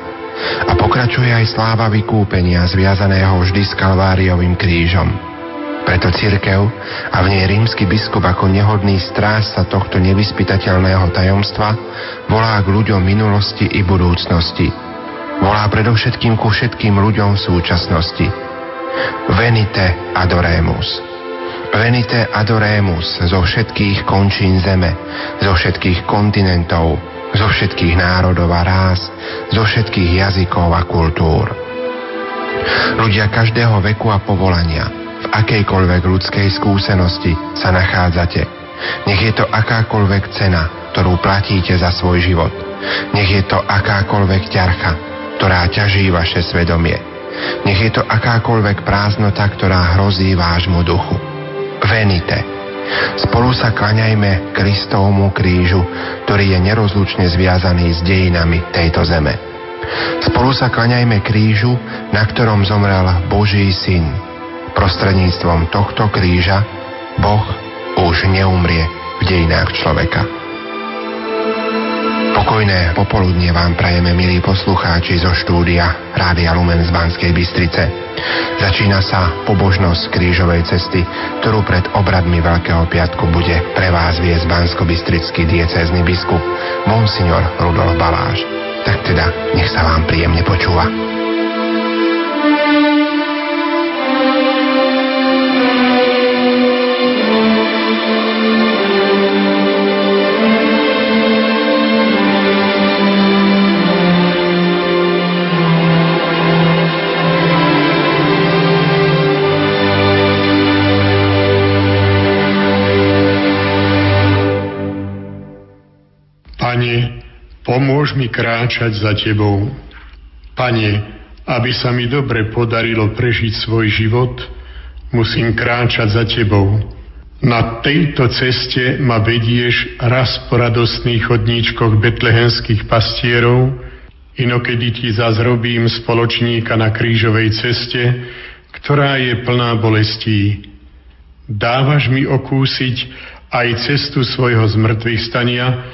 A pokračuje aj sláva vykúpenia zviazaného vždy s Kalváriovým krížom. Preto cirkev a v nej rímsky biskup ako nehodný strážca tohto nevyspytateľného tajomstva volá k ľuďom minulosti i budúcnosti – volá predovšetkým ku všetkým ľuďom súčasnosti. Venite adoremus. Venite adoremus zo všetkých končín zeme, zo všetkých kontinentov, zo všetkých národov a rás, zo všetkých jazykov a kultúr. Ľudia každého veku a povolania, akejkoľvek ľudskej skúsenosti sa nachádzate. Nech je to akákoľvek cena, ktorú platíte za svoj život. Nech je to akákoľvek ťarcha, ktorá ťaží vaše svedomie. Nech je to akákoľvek prázdnota, ktorá hrozí vášmu duchu. Venite. Spolu sa klaňajme Kristovmu krížu, ktorý je nerozlučne zviazaný s dejinami tejto zeme. Spolu sa klaňajme krížu, na ktorom zomrel Boží syn. Prostredníctvom tohto kríža Boh už neumrie v dejinách človeka. Pokojné popoludnie vám prajeme, milí poslucháči zo štúdia Rádia Lumen z Banskej Bystrice. Začína sa pobožnosť krížovej cesty, ktorú pred obradmi Veľkého piatku bude pre vás viesť bansko-bystrický diecézny biskup Monsignor Rudolf Baláš. Tak teda, nech sa vám príjemne počúva. Pomôž mi kráčať za Tebou. Pane, aby sa mi dobre podarilo prežiť svoj život, musím kráčať za Tebou. Na tejto ceste ma vedieš raz po radostných chodníčkoch betlehenských pastierov, inokedy ti zaz robím spoločníka na krížovej ceste, ktorá je plná bolestí. Dávaš mi okúsiť aj cestu svojho zmrtvých stania,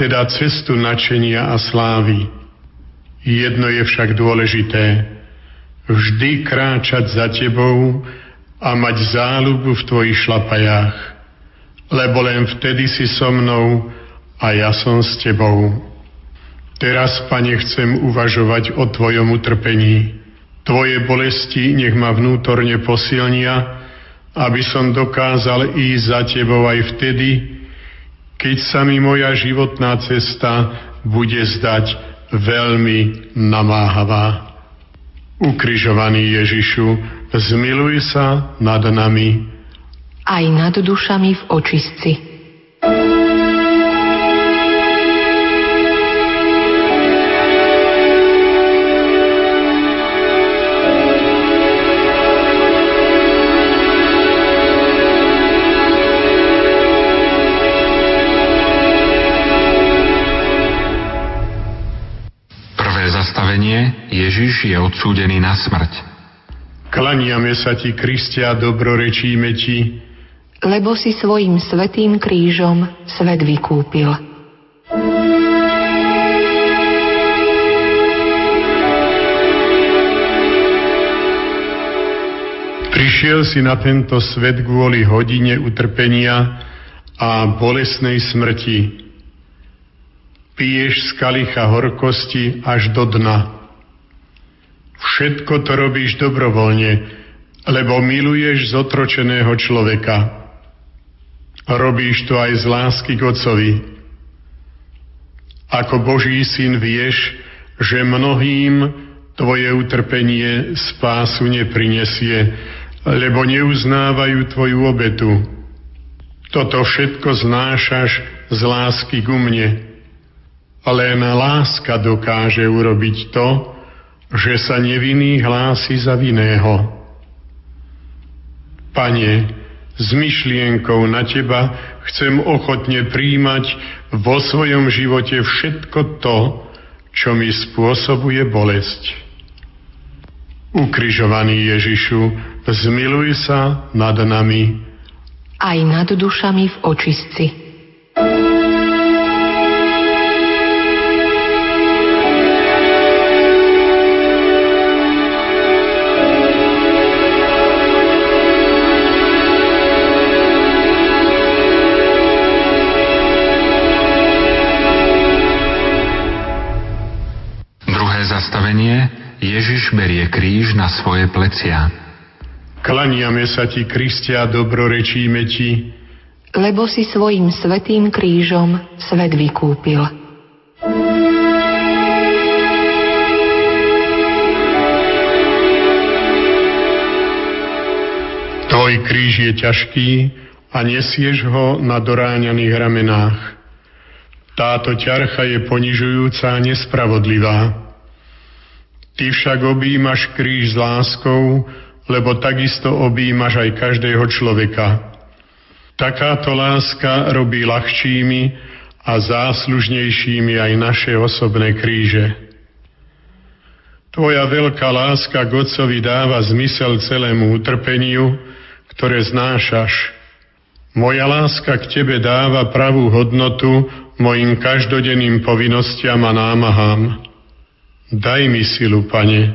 teda cestu načenia a slávy. Jedno je však dôležité, vždy kráčať za tebou a mať záľubu v tvojich šlapajách, lebo len vtedy si so mnou a ja som s tebou. Teraz, Pane, chcem uvažovať o Tvojom utrpení. Tvoje bolesti nech ma vnútorne posilnia aby som dokázal ísť za Tebou aj vtedy, keď sa mi moja životná cesta bude zdať veľmi namáhavá. Ukrižovaný Ježišu, zmiluj sa nad nami. Aj nad dušami v očistci. Ježiš je odsúdený na smrť. Klaniame sa ti, Kristia, dobrorečíme ti, lebo si svojim svetým krížom svet vykúpil. Prišiel si na tento svet kvôli hodine utrpenia a bolesnej smrti. Piješ z kalicha horkosti až do dna. Všetko to robíš dobrovoľne, lebo miluješ zotročeného človeka. Robíš to aj z lásky k Otcovi. Ako Boží syn vieš, že mnohým tvoje utrpenie spásu neprinesie, lebo neuznávajú tvoju obetu. Toto všetko znášaš z lásky ku mne. Len láska dokáže urobiť to, že sa nevinný hlási za vinného. Pane, s myšlienkou na Teba chcem ochotne príjmať vo svojom živote všetko to, čo mi spôsobuje bolesť. Ukrižovaný Ježišu, zmiluj sa nad nami. Aj nad dušami v očistci. Ježiš berie kríž na svoje plecia. Klaniame sa ti, Kristia, dobrorečíme ti, lebo si svojim svetým krížom svet vykúpil. Tvoj kríž je ťažký a nesieš ho na doráňaných ramenách. Táto ťarcha je ponižujúca a nespravodlivá. Ty však objímaš kríž s láskou, lebo takisto objímaš aj každého človeka. Takáto láska robí ľahčími a záslužnejšími aj naše osobné kríže. Tvoja veľká láska k Otcovi dáva zmysel celému utrpeniu, ktoré znášaš. Moja láska k Tebe dáva pravú hodnotu mojim každodenným povinnostiam a námahám. Daj mi silu, Pane,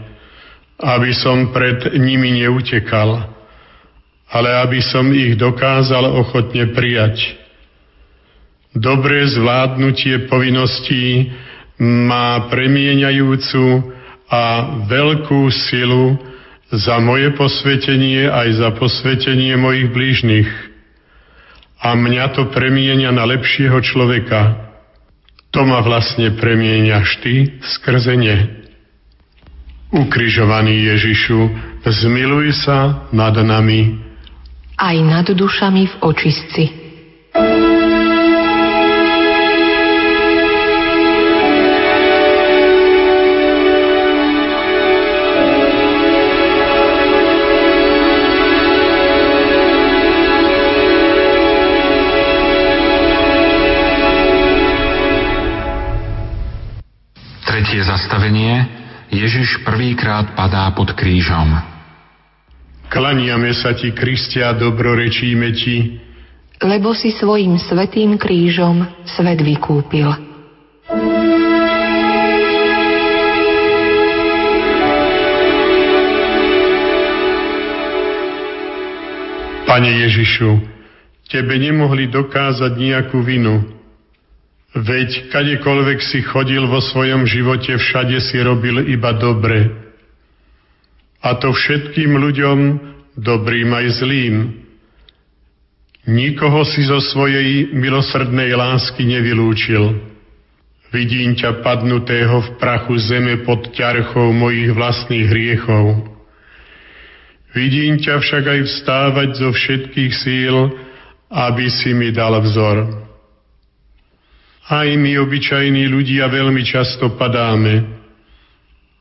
aby som pred nimi neutekal, ale aby som ich dokázal ochotne prijať. Dobré zvládnutie povinností má premieňajúcu a veľkú silu za moje posvetenie aj za posvetenie mojich blížnych. A mňa to premienia na lepšieho človeka, to ma vlastne premieňaš ty skrze ne. Ukrižovaný Ježišu, zmiluj sa nad nami. Aj nad dušami v očistci. Tretie zastavenie. Ježiš prvýkrát padá pod krížom. Klaniame sa ti, Kristia, dobrorečíme ti, lebo si svojim svetým krížom svet vykúpil. Pane Ježišu, Tebe nemohli dokázať nejakú vinu, Veď kadekoľvek si chodil vo svojom živote, všade si robil iba dobre. A to všetkým ľuďom, dobrým aj zlým. Nikoho si zo svojej milosrdnej lásky nevylúčil. Vidím ťa padnutého v prachu zeme pod ťarchou mojich vlastných hriechov. Vidím ťa však aj vstávať zo všetkých síl, aby si mi dal vzor. Aj my, obyčajní ľudia, veľmi často padáme.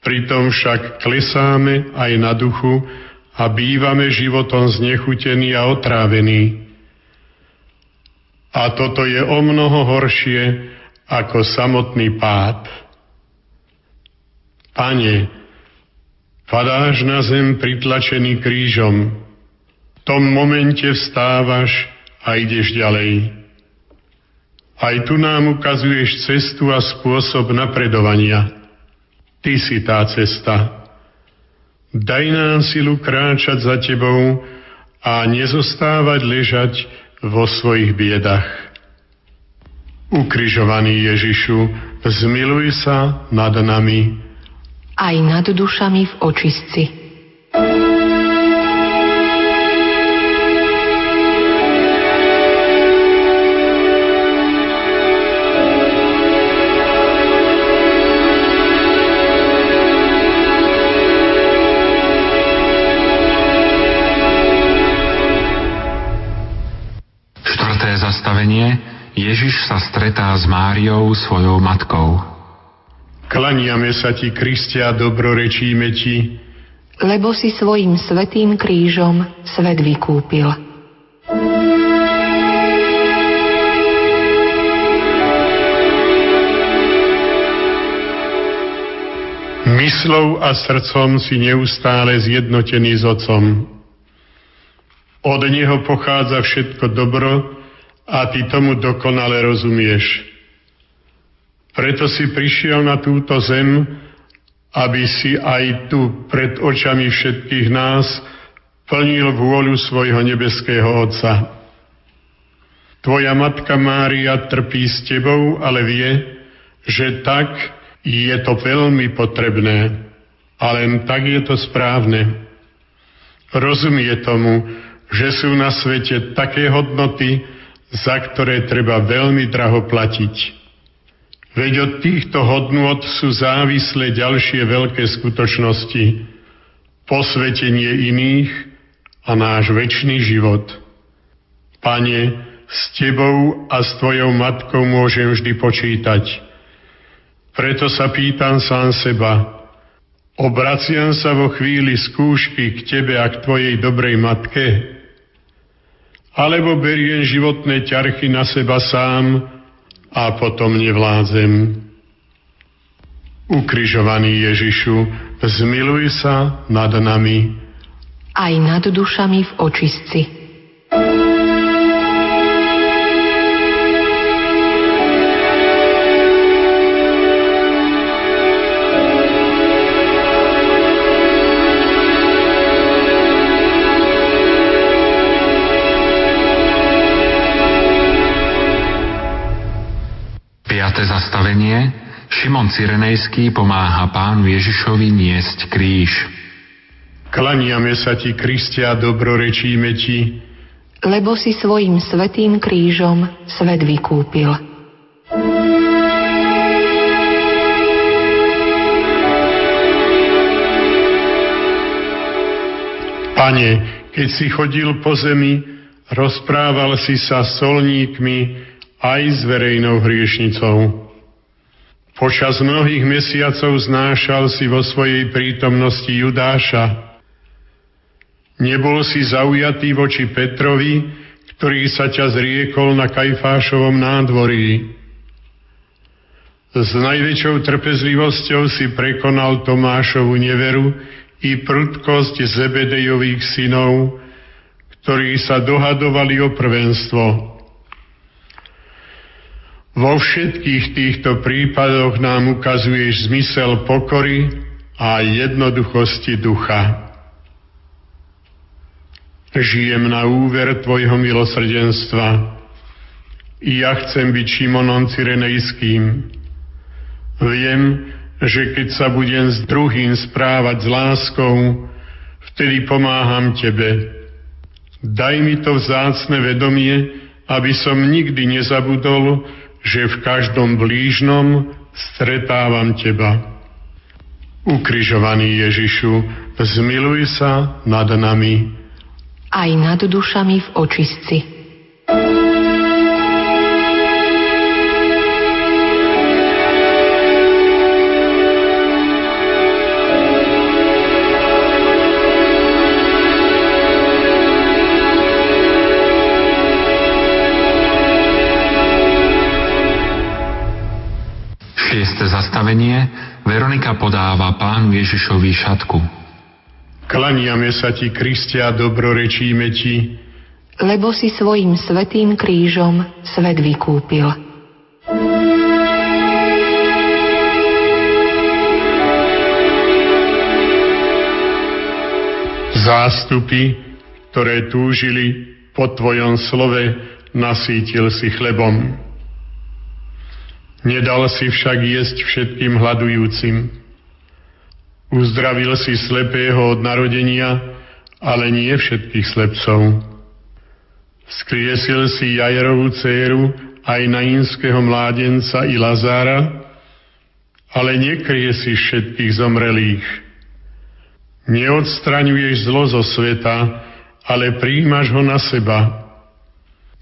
Pritom však klesáme aj na duchu a bývame životom znechutení a otrávení. A toto je o mnoho horšie ako samotný pád. Pane, padáš na zem pritlačený krížom. V tom momente vstávaš a ideš ďalej. Aj tu nám ukazuješ cestu a spôsob napredovania. Ty si tá cesta. Daj nám silu kráčať za tebou a nezostávať ležať vo svojich biedach. Ukrižovaný Ježišu, zmiluj sa nad nami. Aj nad dušami v očistci. Zastavenie Ježiš sa stretá s Máriou, svojou matkou. Klaniame sa ti, Kristia, dobrorečíme ti, lebo si svojim svetým krížom svet vykúpil. Myslou a srdcom si neustále zjednotený s Otcom. Od Neho pochádza všetko dobro, a ty tomu dokonale rozumieš. Preto si prišiel na túto zem, aby si aj tu pred očami všetkých nás plnil vôľu svojho nebeského Otca. Tvoja matka Mária trpí s tebou, ale vie, že tak je to veľmi potrebné. A len tak je to správne. Rozumie tomu, že sú na svete také hodnoty, za ktoré treba veľmi draho platiť. Veď od týchto hodnôt sú závislé ďalšie veľké skutočnosti, posvetenie iných a náš väčší život. Pane, s Tebou a s Tvojou matkou môžem vždy počítať. Preto sa pýtam sám seba, obraciam sa vo chvíli skúšky k Tebe a k Tvojej dobrej matke, alebo beriem životné ťarchy na seba sám a potom nevládzem. Ukrižovaný Ježišu, zmiluj sa nad nami. Aj nad dušami v očistci. Zastavenie Šimon Cyrenejský pomáha pánu Ježišovi niesť kríž. Klaniame sa ti, Kristia, dobrorečíme ti, lebo si svojim svetým krížom svet vykúpil. Pane, keď si chodil po zemi, rozprával si sa solníkmi aj s verejnou hriešnicou. Počas mnohých mesiacov znášal si vo svojej prítomnosti Judáša. Nebol si zaujatý voči Petrovi, ktorý sa ťa zriekol na Kajfášovom nádvorí. S najväčšou trpezlivosťou si prekonal Tomášovu neveru i prudkosť Zebedejových synov, ktorí sa dohadovali o prvenstvo. Vo všetkých týchto prípadoch nám ukazuješ zmysel pokory a jednoduchosti ducha. Žijem na úver Tvojho milosrdenstva. I ja chcem byť Šimonom Cyrenejským. Viem, že keď sa budem s druhým správať s láskou, vtedy pomáham Tebe. Daj mi to vzácne vedomie, aby som nikdy nezabudol, že v každom blížnom stretávam Teba. Ukrižovaný Ježišu, zmiluj sa nad nami. Aj nad dušami v očistci. Šieste zastavenie Veronika podáva pánu Ježišovi šatku. Klaniame sa ti, Kristia, dobrorečíme ti, lebo si svojim svetým krížom svet vykúpil. Zástupy, ktoré túžili po Tvojom slove, nasítil si chlebom. Nedal si však jesť všetkým hľadujúcim. Uzdravil si slepého od narodenia, ale nie všetkých slepcov. Skriesil si Jajerovú dceru aj nainského mládenca i Lazára, ale nekrie si všetkých zomrelých. Neodstraňuješ zlo zo sveta, ale príjmaš ho na seba.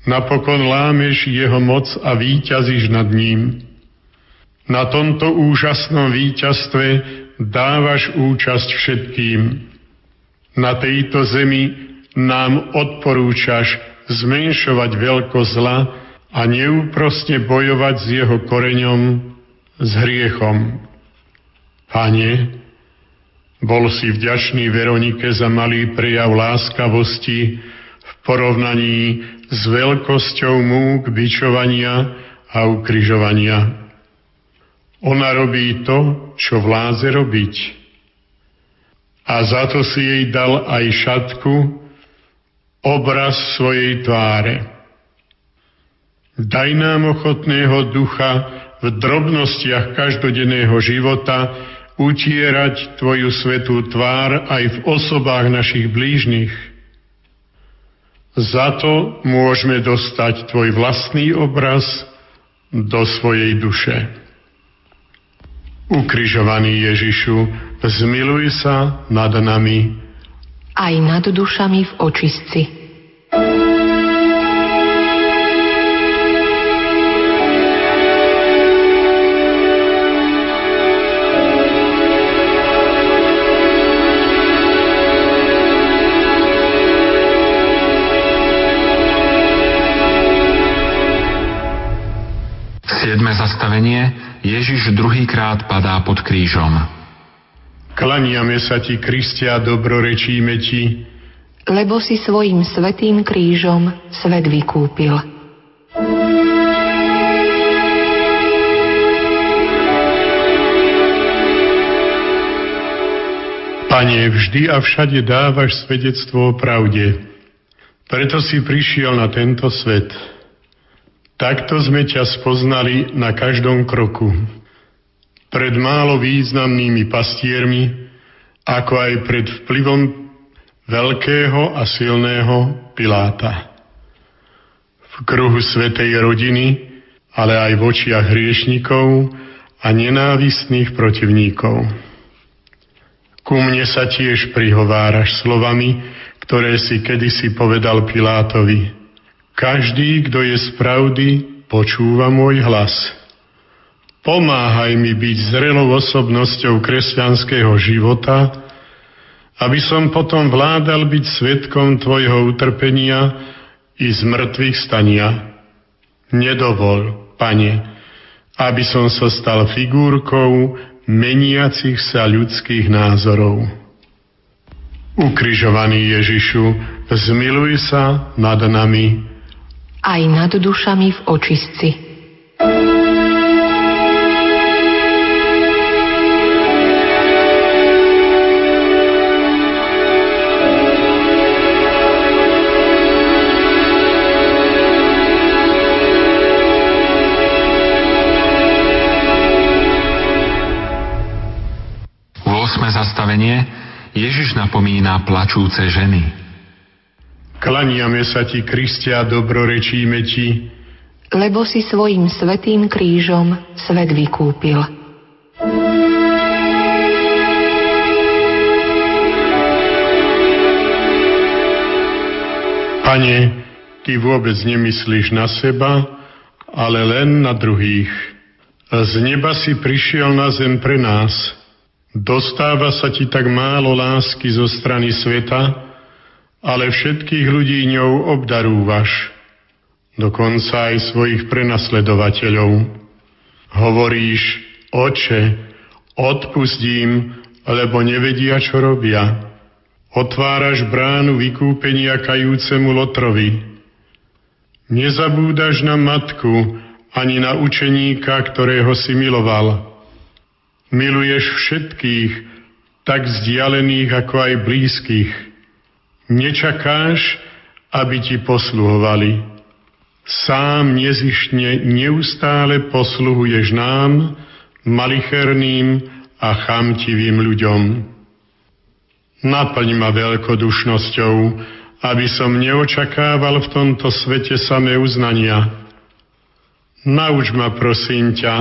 Napokon lámeš jeho moc a výťazíš nad ním. Na tomto úžasnom víťazstve dávaš účasť všetkým. Na tejto zemi nám odporúčaš zmenšovať veľkosť zla a neúprostne bojovať s jeho koreňom, s hriechom. Pane, bol si vďačný Veronike za malý prejav láskavosti v porovnaní s veľkosťou múk bičovania a ukryžovania. Ona robí to, čo vláze robiť. A za to si jej dal aj šatku, obraz svojej tváre. Daj nám ochotného ducha v drobnostiach každodenného života utierať Tvoju svetú tvár aj v osobách našich blížnych. Za to môžeme dostať Tvoj vlastný obraz do svojej duše. Ukrižovaný Ježišu, zmiluj sa nad nami. Aj nad dušami v očistci. Siedme zastavenie Ježiš druhýkrát padá pod krížom. Klaniame sa ti, Kristia, dobrorečíme ti, lebo si svojim svetým krížom svet vykúpil. Pane, vždy a všade dávaš svedectvo o pravde. Preto si prišiel na tento svet – Takto sme ťa spoznali na každom kroku. Pred málo významnými pastiermi, ako aj pred vplyvom veľkého a silného Piláta. V kruhu svetej rodiny, ale aj v očiach hriešnikov a nenávistných protivníkov. Ku mne sa tiež prihováraš slovami, ktoré si kedysi povedal Pilátovi – každý, kto je z pravdy, počúva môj hlas. Pomáhaj mi byť zrelou osobnosťou kresťanského života, aby som potom vládal byť svetkom Tvojho utrpenia i z mŕtvych stania. Nedovol, Pane, aby som sa stal figúrkou meniacich sa ľudských názorov. Ukrižovaný Ježišu, zmiluj sa nad nami, aj nad dušami v očistci. zastavenie Ježiš napomína plačúce ženy. Klaniame sa ti, Kristia, dobrorečíme ti, lebo si svojim svetým krížom svet vykúpil. Pane, Ty vôbec nemyslíš na seba, ale len na druhých. Z neba si prišiel na zem pre nás. Dostáva sa Ti tak málo lásky zo strany sveta, ale všetkých ľudí ňou obdarúvaš, dokonca aj svojich prenasledovateľov. Hovoríš, oče, odpustím, lebo nevedia, čo robia. Otváraš bránu vykúpenia kajúcemu Lotrovi. Nezabúdaš na matku ani na učeníka, ktorého si miloval. Miluješ všetkých, tak vzdialených ako aj blízkych Nečakáš, aby ti posluhovali. Sám nezištne neustále posluhuješ nám, malicherným a chamtivým ľuďom. Naplň ma veľkodušnosťou, aby som neočakával v tomto svete samé uznania. Nauč ma, prosím ťa,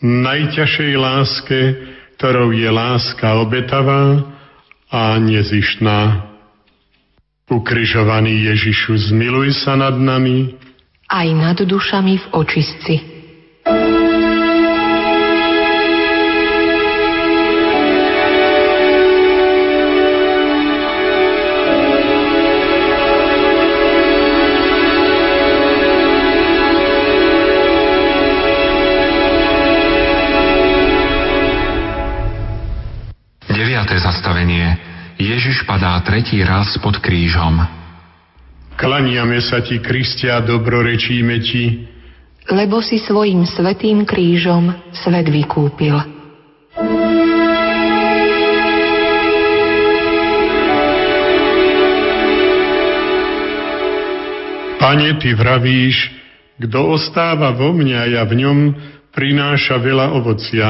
najťažšej láske, ktorou je láska obetavá a nezištná. Ukrižovaný Ježišu, zmiluj sa nad nami. Aj nad dušami v očistci. Padá tretí raz pod krížom. Klaniame sa ti, Kristia, dobrorečíme ti, lebo si svojim svetým krížom svet vykúpil. Pane, Ty vravíš, kto ostáva vo mne a ja v ňom, prináša veľa ovocia,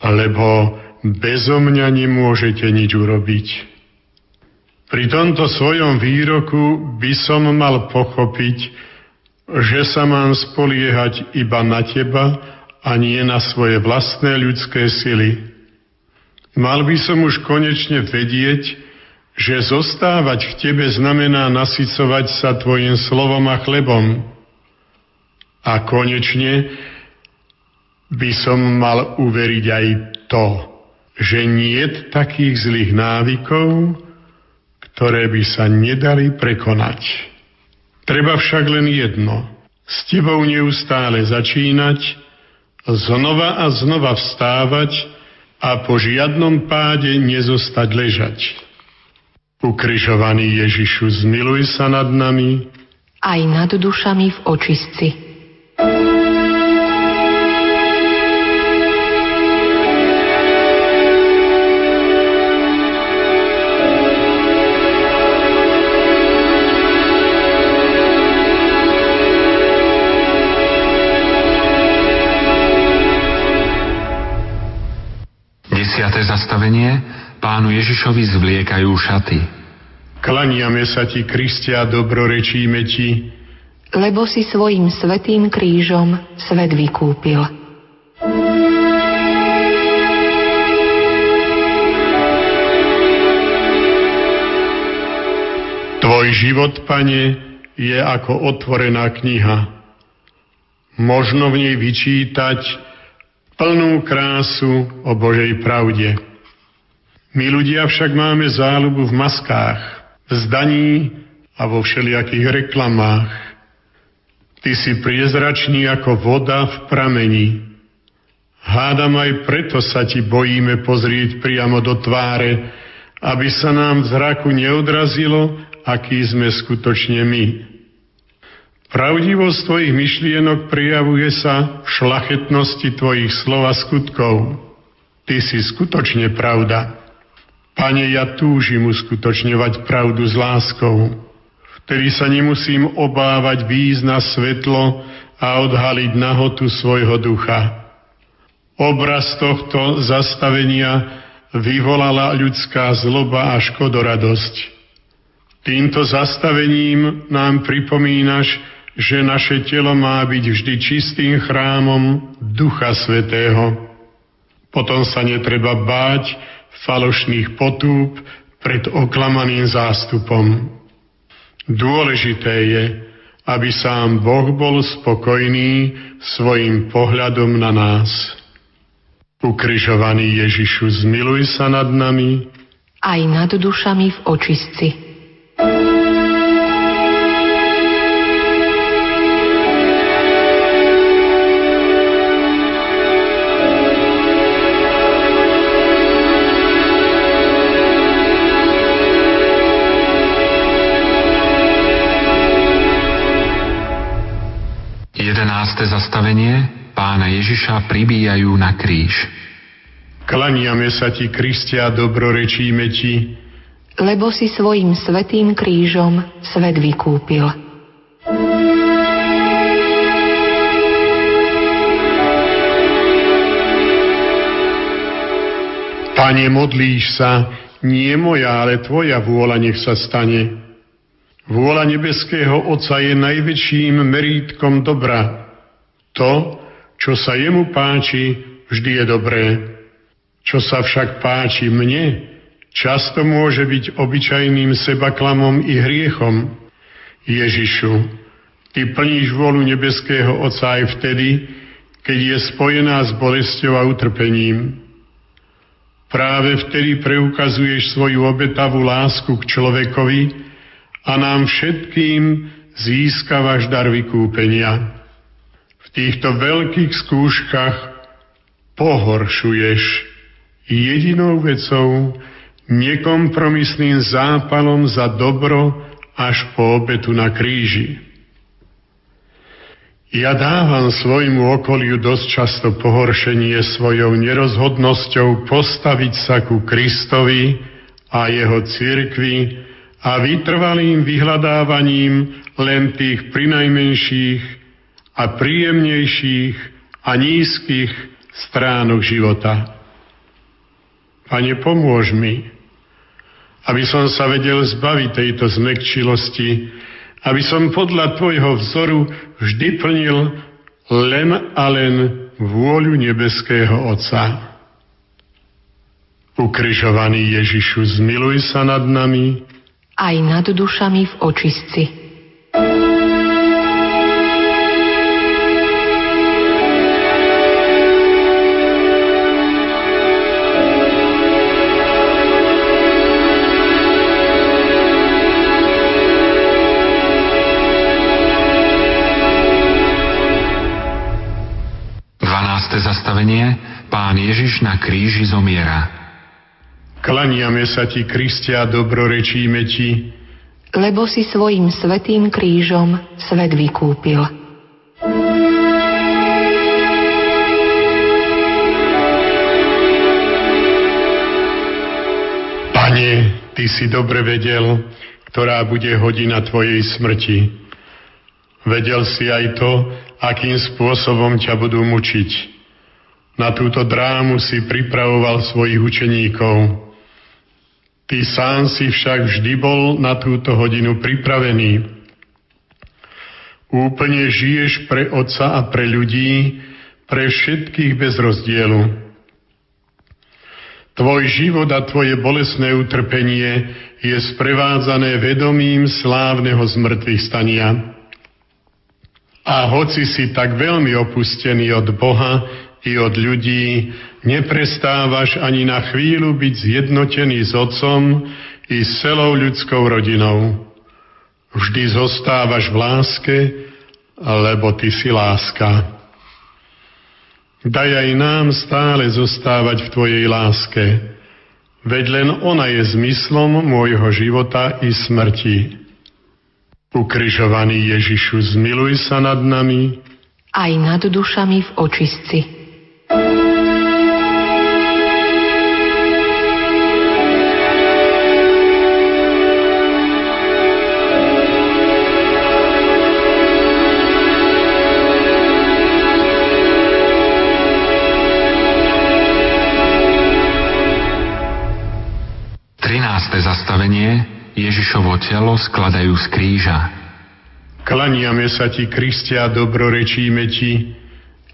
lebo bezo mňa nemôžete nič urobiť. Pri tomto svojom výroku by som mal pochopiť, že sa mám spoliehať iba na teba a nie na svoje vlastné ľudské sily. Mal by som už konečne vedieť, že zostávať v tebe znamená nasycovať sa tvojim slovom a chlebom. A konečne by som mal uveriť aj to, že nie takých zlých návykov, ktoré by sa nedali prekonať. Treba však len jedno. S tebou neustále začínať, znova a znova vstávať a po žiadnom páde nezostať ležať. Ukrižovaný Ježišu, zmiluj sa nad nami. Aj nad dušami v očistci. Zastavenie pánu Ježišovi zvliekajú šaty. Klaniame sa ti, Kristia, dobrorečíme ti, lebo si svojim svetým krížom svet vykúpil. Tvoj život, pane, je ako otvorená kniha. Možno v nej vyčítať plnú krásu o Božej pravde. My ľudia však máme záľubu v maskách, v zdaní a vo všelijakých reklamách. Ty si priezračný ako voda v pramení. Hádam aj preto sa ti bojíme pozrieť priamo do tváre, aby sa nám v zraku neodrazilo, aký sme skutočne my. Pravdivosť tvojich myšlienok prijavuje sa v šlachetnosti tvojich slov a skutkov. Ty si skutočne pravda. Pane, ja túžim uskutočňovať pravdu s láskou. Vtedy sa nemusím obávať výjsť na svetlo a odhaliť nahotu svojho ducha. Obraz tohto zastavenia vyvolala ľudská zloba a škodoradosť. Týmto zastavením nám pripomínaš, že naše telo má byť vždy čistým chrámom Ducha Svetého. Potom sa netreba báť falošných potúb pred oklamaným zástupom. Dôležité je, aby sám Boh bol spokojný svojim pohľadom na nás. Ukrižovaný Ježišu, zmiluj sa nad nami. Aj nad dušami v očistci. 11. zastavenie pána Ježiša pribíjajú na kríž. Klaniame sa ti, Kristia, dobrorečíme ti, lebo si svojim svetým krížom svet vykúpil. Pane, modlíš sa, nie moja, ale tvoja vôľa nech sa stane. Vôľa nebeského Otca je najväčším merítkom dobra. To, čo sa jemu páči, vždy je dobré. Čo sa však páči mne, často môže byť obyčajným sebaklamom i hriechom. Ježišu, Ty plníš vôľu nebeského Otca aj vtedy, keď je spojená s bolesťou a utrpením. Práve vtedy preukazuješ svoju obetavú lásku k človekovi a nám všetkým získavaš dar vykúpenia týchto veľkých skúškach pohoršuješ jedinou vecou, nekompromisným zápalom za dobro až po obetu na kríži. Ja dávam svojmu okoliu dosť často pohoršenie svojou nerozhodnosťou postaviť sa ku Kristovi a jeho cirkvi a vytrvalým vyhľadávaním len tých prinajmenších a príjemnejších a nízkych stránok života. Pane, pomôž mi, aby som sa vedel zbaviť tejto zmekčilosti, aby som podľa Tvojho vzoru vždy plnil len a len vôľu nebeského Otca. Ukrižovaný Ježišu, zmiluj sa nad nami. Aj nad dušami v očistci. 12. zastavenie Pán Ježiš na kríži zomiera. Klaniame sa ti, Kristia, dobrorečíme ti, lebo si svojim svetým krížom svet vykúpil. Pane, Ty si dobre vedel, ktorá bude hodina Tvojej smrti. Vedel si aj to, akým spôsobom ťa budú mučiť. Na túto drámu si pripravoval svojich učeníkov. Ty sám si však vždy bol na túto hodinu pripravený. Úplne žiješ pre Otca a pre ľudí, pre všetkých bez rozdielu. Tvoj život a tvoje bolesné utrpenie je sprevádzané vedomím slávneho zmrtvých stania. A hoci si tak veľmi opustený od Boha, i od ľudí, neprestávaš ani na chvíľu byť zjednotený s Otcom i s celou ľudskou rodinou. Vždy zostávaš v láske, lebo Ty si láska. Daj aj nám stále zostávať v Tvojej láske, veď len ona je zmyslom môjho života i smrti. Ukrižovaný Ježišu, zmiluj sa nad nami, aj nad dušami v očistci. 13. zastavenie Ježišovo telo skladajú z kríža. Klaniame sa ti, Kristia, dobrorečíme ti,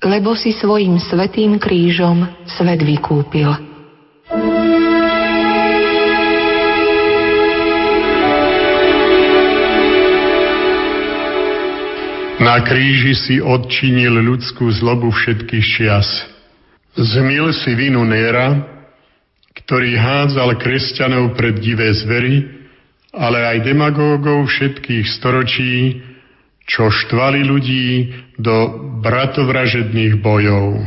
lebo si svojim svetým krížom svet vykúpil. Na kríži si odčinil ľudskú zlobu všetkých čias. Zmil si vinu Néra, ktorý hádzal kresťanov pred divé zvery, ale aj demagógov všetkých storočí, čo štvali ľudí do bratovražedných bojov.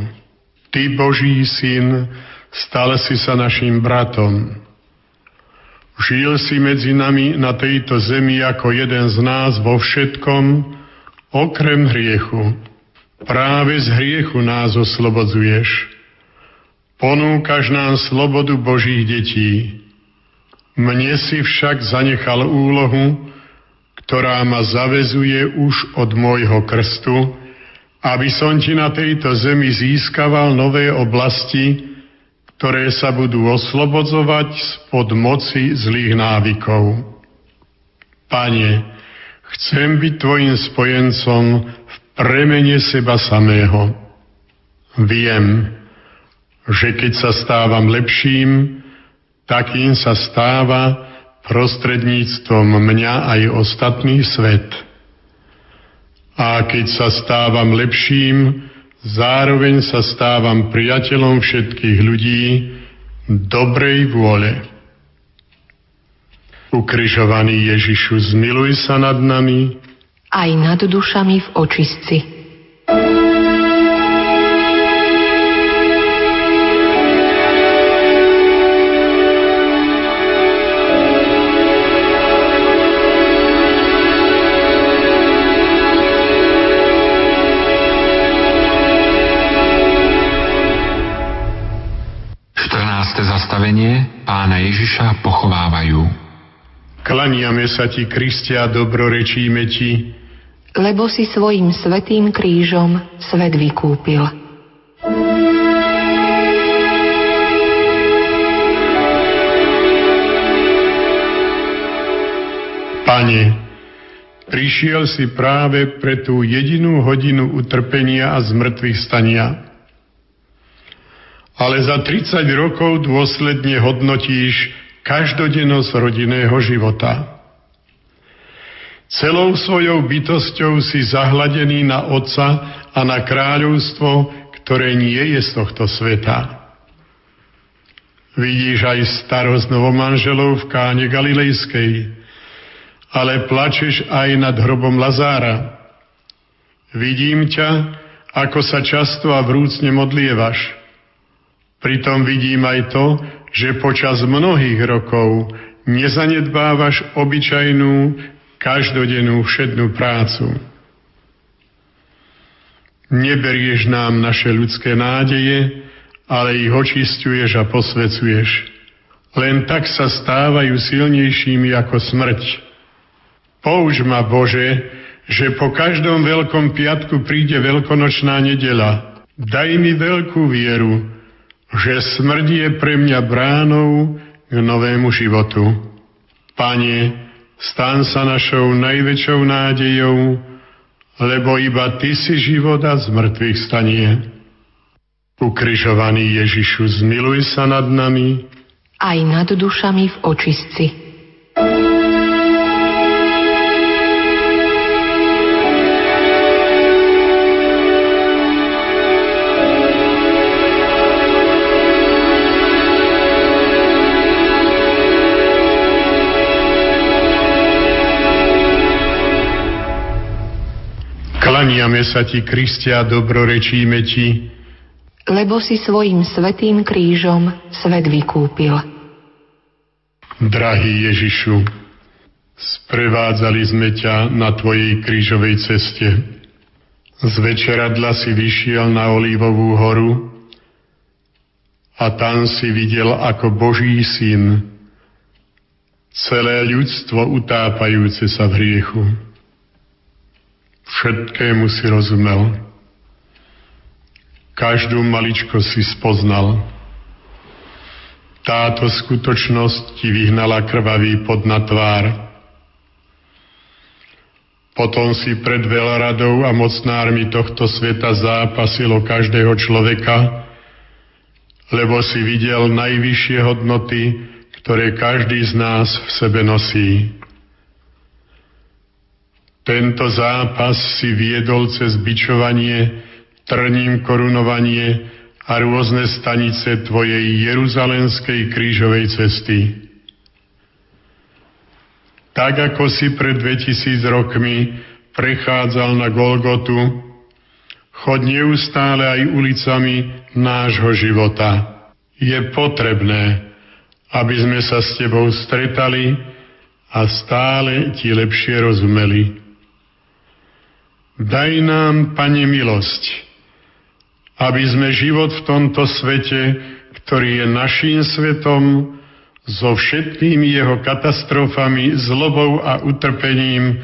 Ty, Boží syn, stal si sa našim bratom. Žil si medzi nami na tejto zemi ako jeden z nás vo všetkom, okrem hriechu. Práve z hriechu nás oslobodzuješ. Ponúkaš nám slobodu Božích detí. Mne si však zanechal úlohu, ktorá ma zavezuje už od môjho krstu, aby som ti na tejto zemi získaval nové oblasti, ktoré sa budú oslobodzovať spod moci zlých návykov. Pane, chcem byť tvojim spojencom v premene seba samého. Viem, že keď sa stávam lepším, takým sa stáva prostredníctvom mňa aj ostatný svet. A keď sa stávam lepším, zároveň sa stávam priateľom všetkých ľudí dobrej vôle. Ukrižovaný Ježišu, zmiluj sa nad nami, aj nad dušami v očistci. 12. zastavenie pána Ježiša pochovávajú. Klaniame sa ti, Kristia, dobrorečíme ti, lebo si svojim svetým krížom svet vykúpil. Pane, prišiel si práve pre tú jedinú hodinu utrpenia a zmrtvých stania ale za 30 rokov dôsledne hodnotíš každodennosť rodinného života. Celou svojou bytosťou si zahladený na Otca a na kráľovstvo, ktoré nie je z tohto sveta. Vidíš aj starosť novomanželov v káne Galilejskej, ale plačeš aj nad hrobom Lazára. Vidím ťa, ako sa často a vrúcne modlievaš – Pritom vidím aj to, že počas mnohých rokov nezanedbávaš obyčajnú, každodennú všednú prácu. Neberieš nám naše ľudské nádeje, ale ich očistuješ a posvecuješ. Len tak sa stávajú silnejšími ako smrť. Pouč ma, Bože, že po každom veľkom piatku príde veľkonočná nedela. Daj mi veľkú vieru, že smrť je pre mňa bránou k novému životu. Pane, stan sa našou najväčšou nádejou, lebo iba Ty si život a z mŕtvych stanie. Ukrižovaný Ježišu, zmiluj sa nad nami, aj nad dušami v očistci. Klaniame sa ti, Kristia, dobrorečíme ti, lebo si svojim svetým krížom svet vykúpil. Drahý Ježišu, sprevádzali sme ťa na tvojej krížovej ceste. Z večeradla si vyšiel na Olívovú horu a tam si videl ako Boží syn celé ľudstvo utápajúce sa v hriechu Všetkému si rozumel. Každú maličko si spoznal. Táto skutočnosť ti vyhnala krvavý pod na tvár. Potom si pred veľradou a mocnármi tohto sveta zápasilo každého človeka, lebo si videl najvyššie hodnoty, ktoré každý z nás v sebe nosí. Tento zápas si viedol cez bičovanie, trním korunovanie a rôzne stanice Tvojej jeruzalemskej krížovej cesty. Tak ako si pred 2000 rokmi prechádzal na Golgotu, chod neustále aj ulicami nášho života. Je potrebné, aby sme sa s Tebou stretali a stále Ti lepšie rozumeli. Daj nám, Pane, milosť, aby sme život v tomto svete, ktorý je naším svetom, so všetkými jeho katastrofami, zlobou a utrpením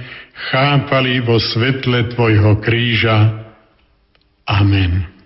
chápali vo svetle Tvojho kríža. Amen.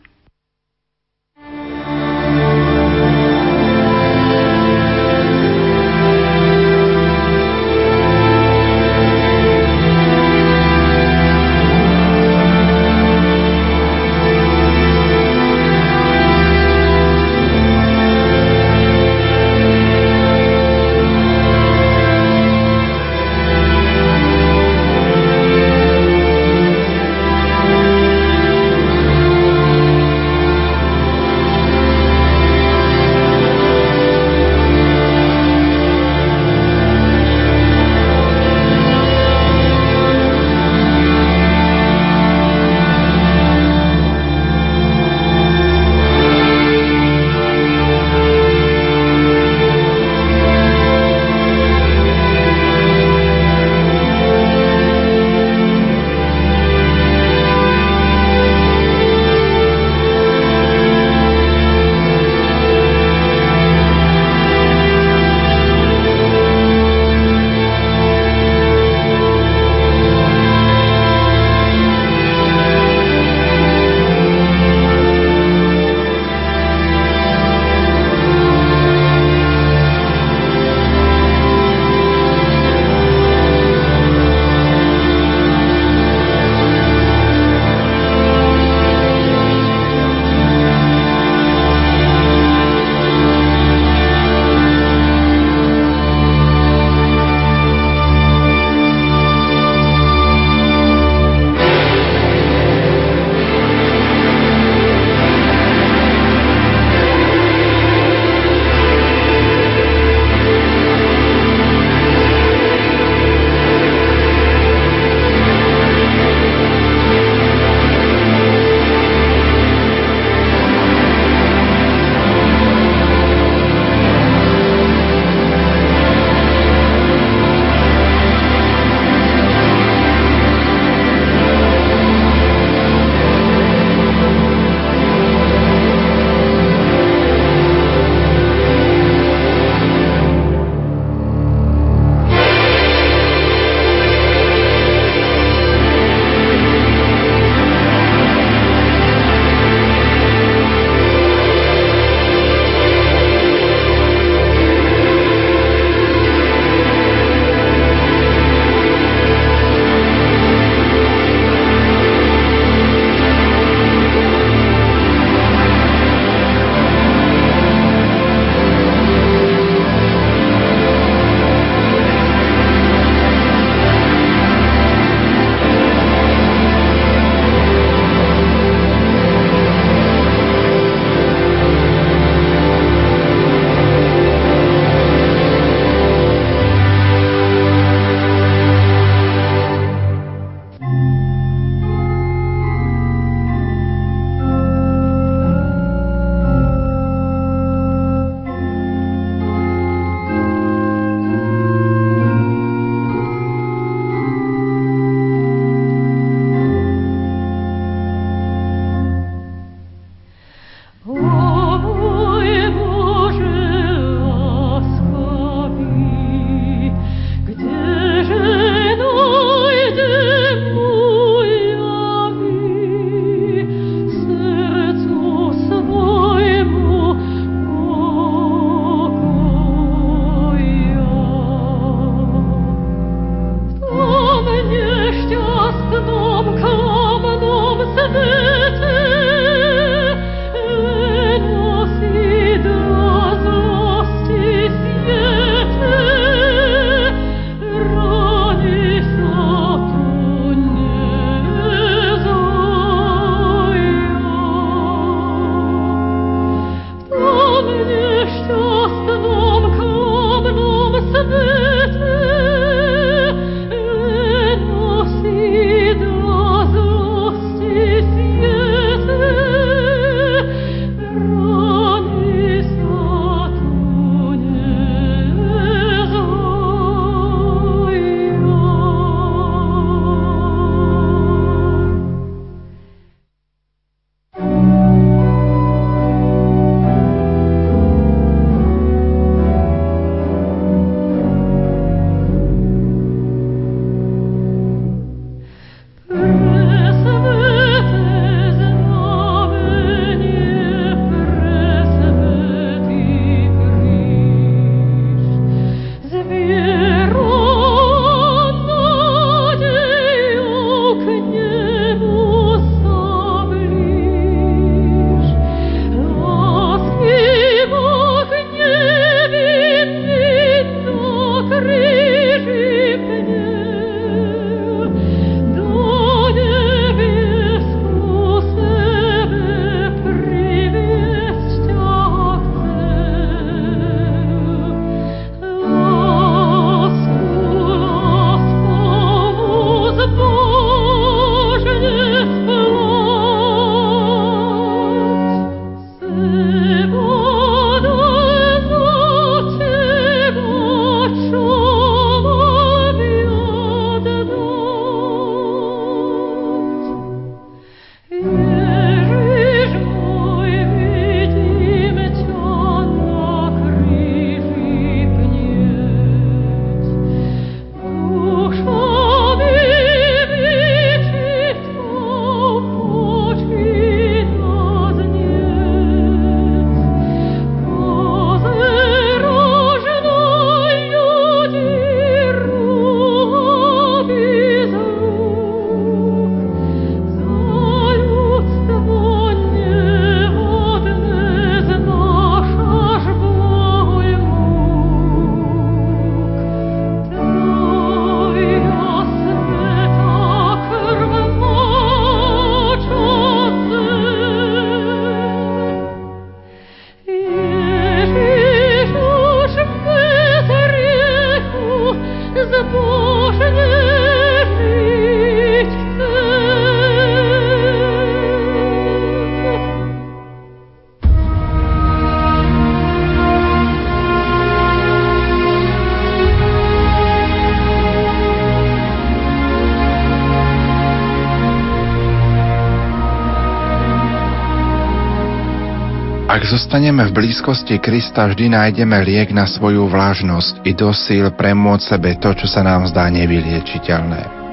Zostaneme v blízkosti Krista, vždy nájdeme liek na svoju vlážnosť i do síl premôcť sebe to, čo sa nám zdá nevyliečiteľné.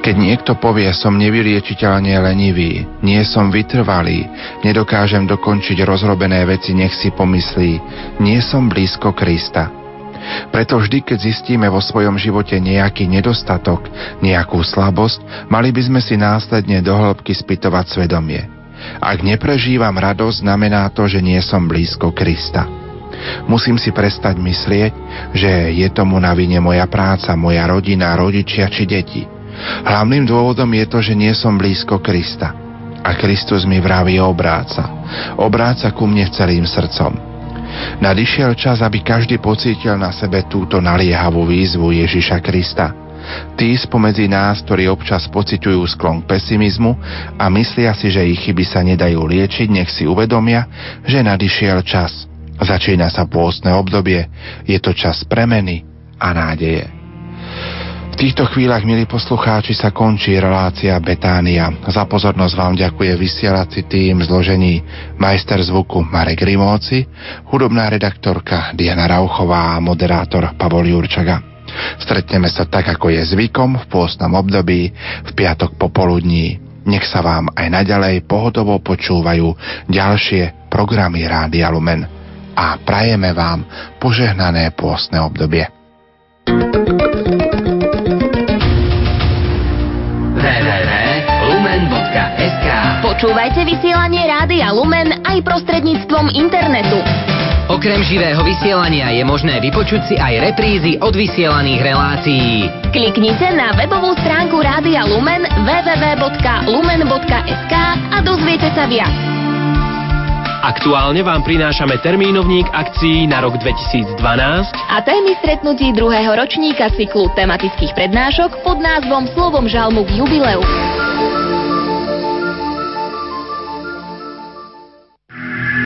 Keď niekto povie, som nevyliečiteľne lenivý, nie som vytrvalý, nedokážem dokončiť rozrobené veci, nech si pomyslí, nie som blízko Krista. Preto vždy, keď zistíme vo svojom živote nejaký nedostatok, nejakú slabosť, mali by sme si následne do hĺbky spytovať svedomie. Ak neprežívam radosť, znamená to, že nie som blízko Krista. Musím si prestať myslieť, že je tomu na vine moja práca, moja rodina, rodičia či deti. Hlavným dôvodom je to, že nie som blízko Krista. A Kristus mi vraví obráca. Obráca ku mne celým srdcom. Nadišiel čas, aby každý pocítil na sebe túto naliehavú výzvu Ježiša Krista. Tí spomedzi nás, ktorí občas pociťujú sklon k pesimizmu a myslia si, že ich chyby sa nedajú liečiť, nech si uvedomia, že nadišiel čas. Začína sa pôstne obdobie, je to čas premeny a nádeje. V týchto chvíľach, milí poslucháči, sa končí relácia Betánia. Za pozornosť vám ďakuje vysielací tým zložení majster zvuku Marek Rimóci, hudobná redaktorka Diana Rauchová a moderátor Pavol Jurčaga. Stretneme sa tak, ako je zvykom v pôstnom období v piatok popoludní. Nech sa vám aj naďalej pohodovo počúvajú ďalšie programy Rádia Lumen a prajeme vám požehnané pôstne obdobie. Počúvajte vysielanie Rádia Lumen aj prostredníctvom internetu. Okrem živého vysielania je možné vypočuť si aj reprízy od vysielaných relácií. Kliknite na webovú stránku Rádia Lumen www.lumen.sk a dozviete sa viac. Aktuálne vám prinášame termínovník akcií na rok 2012 a témy stretnutí druhého ročníka cyklu tematických prednášok pod názvom Slovom žalmu k jubileu.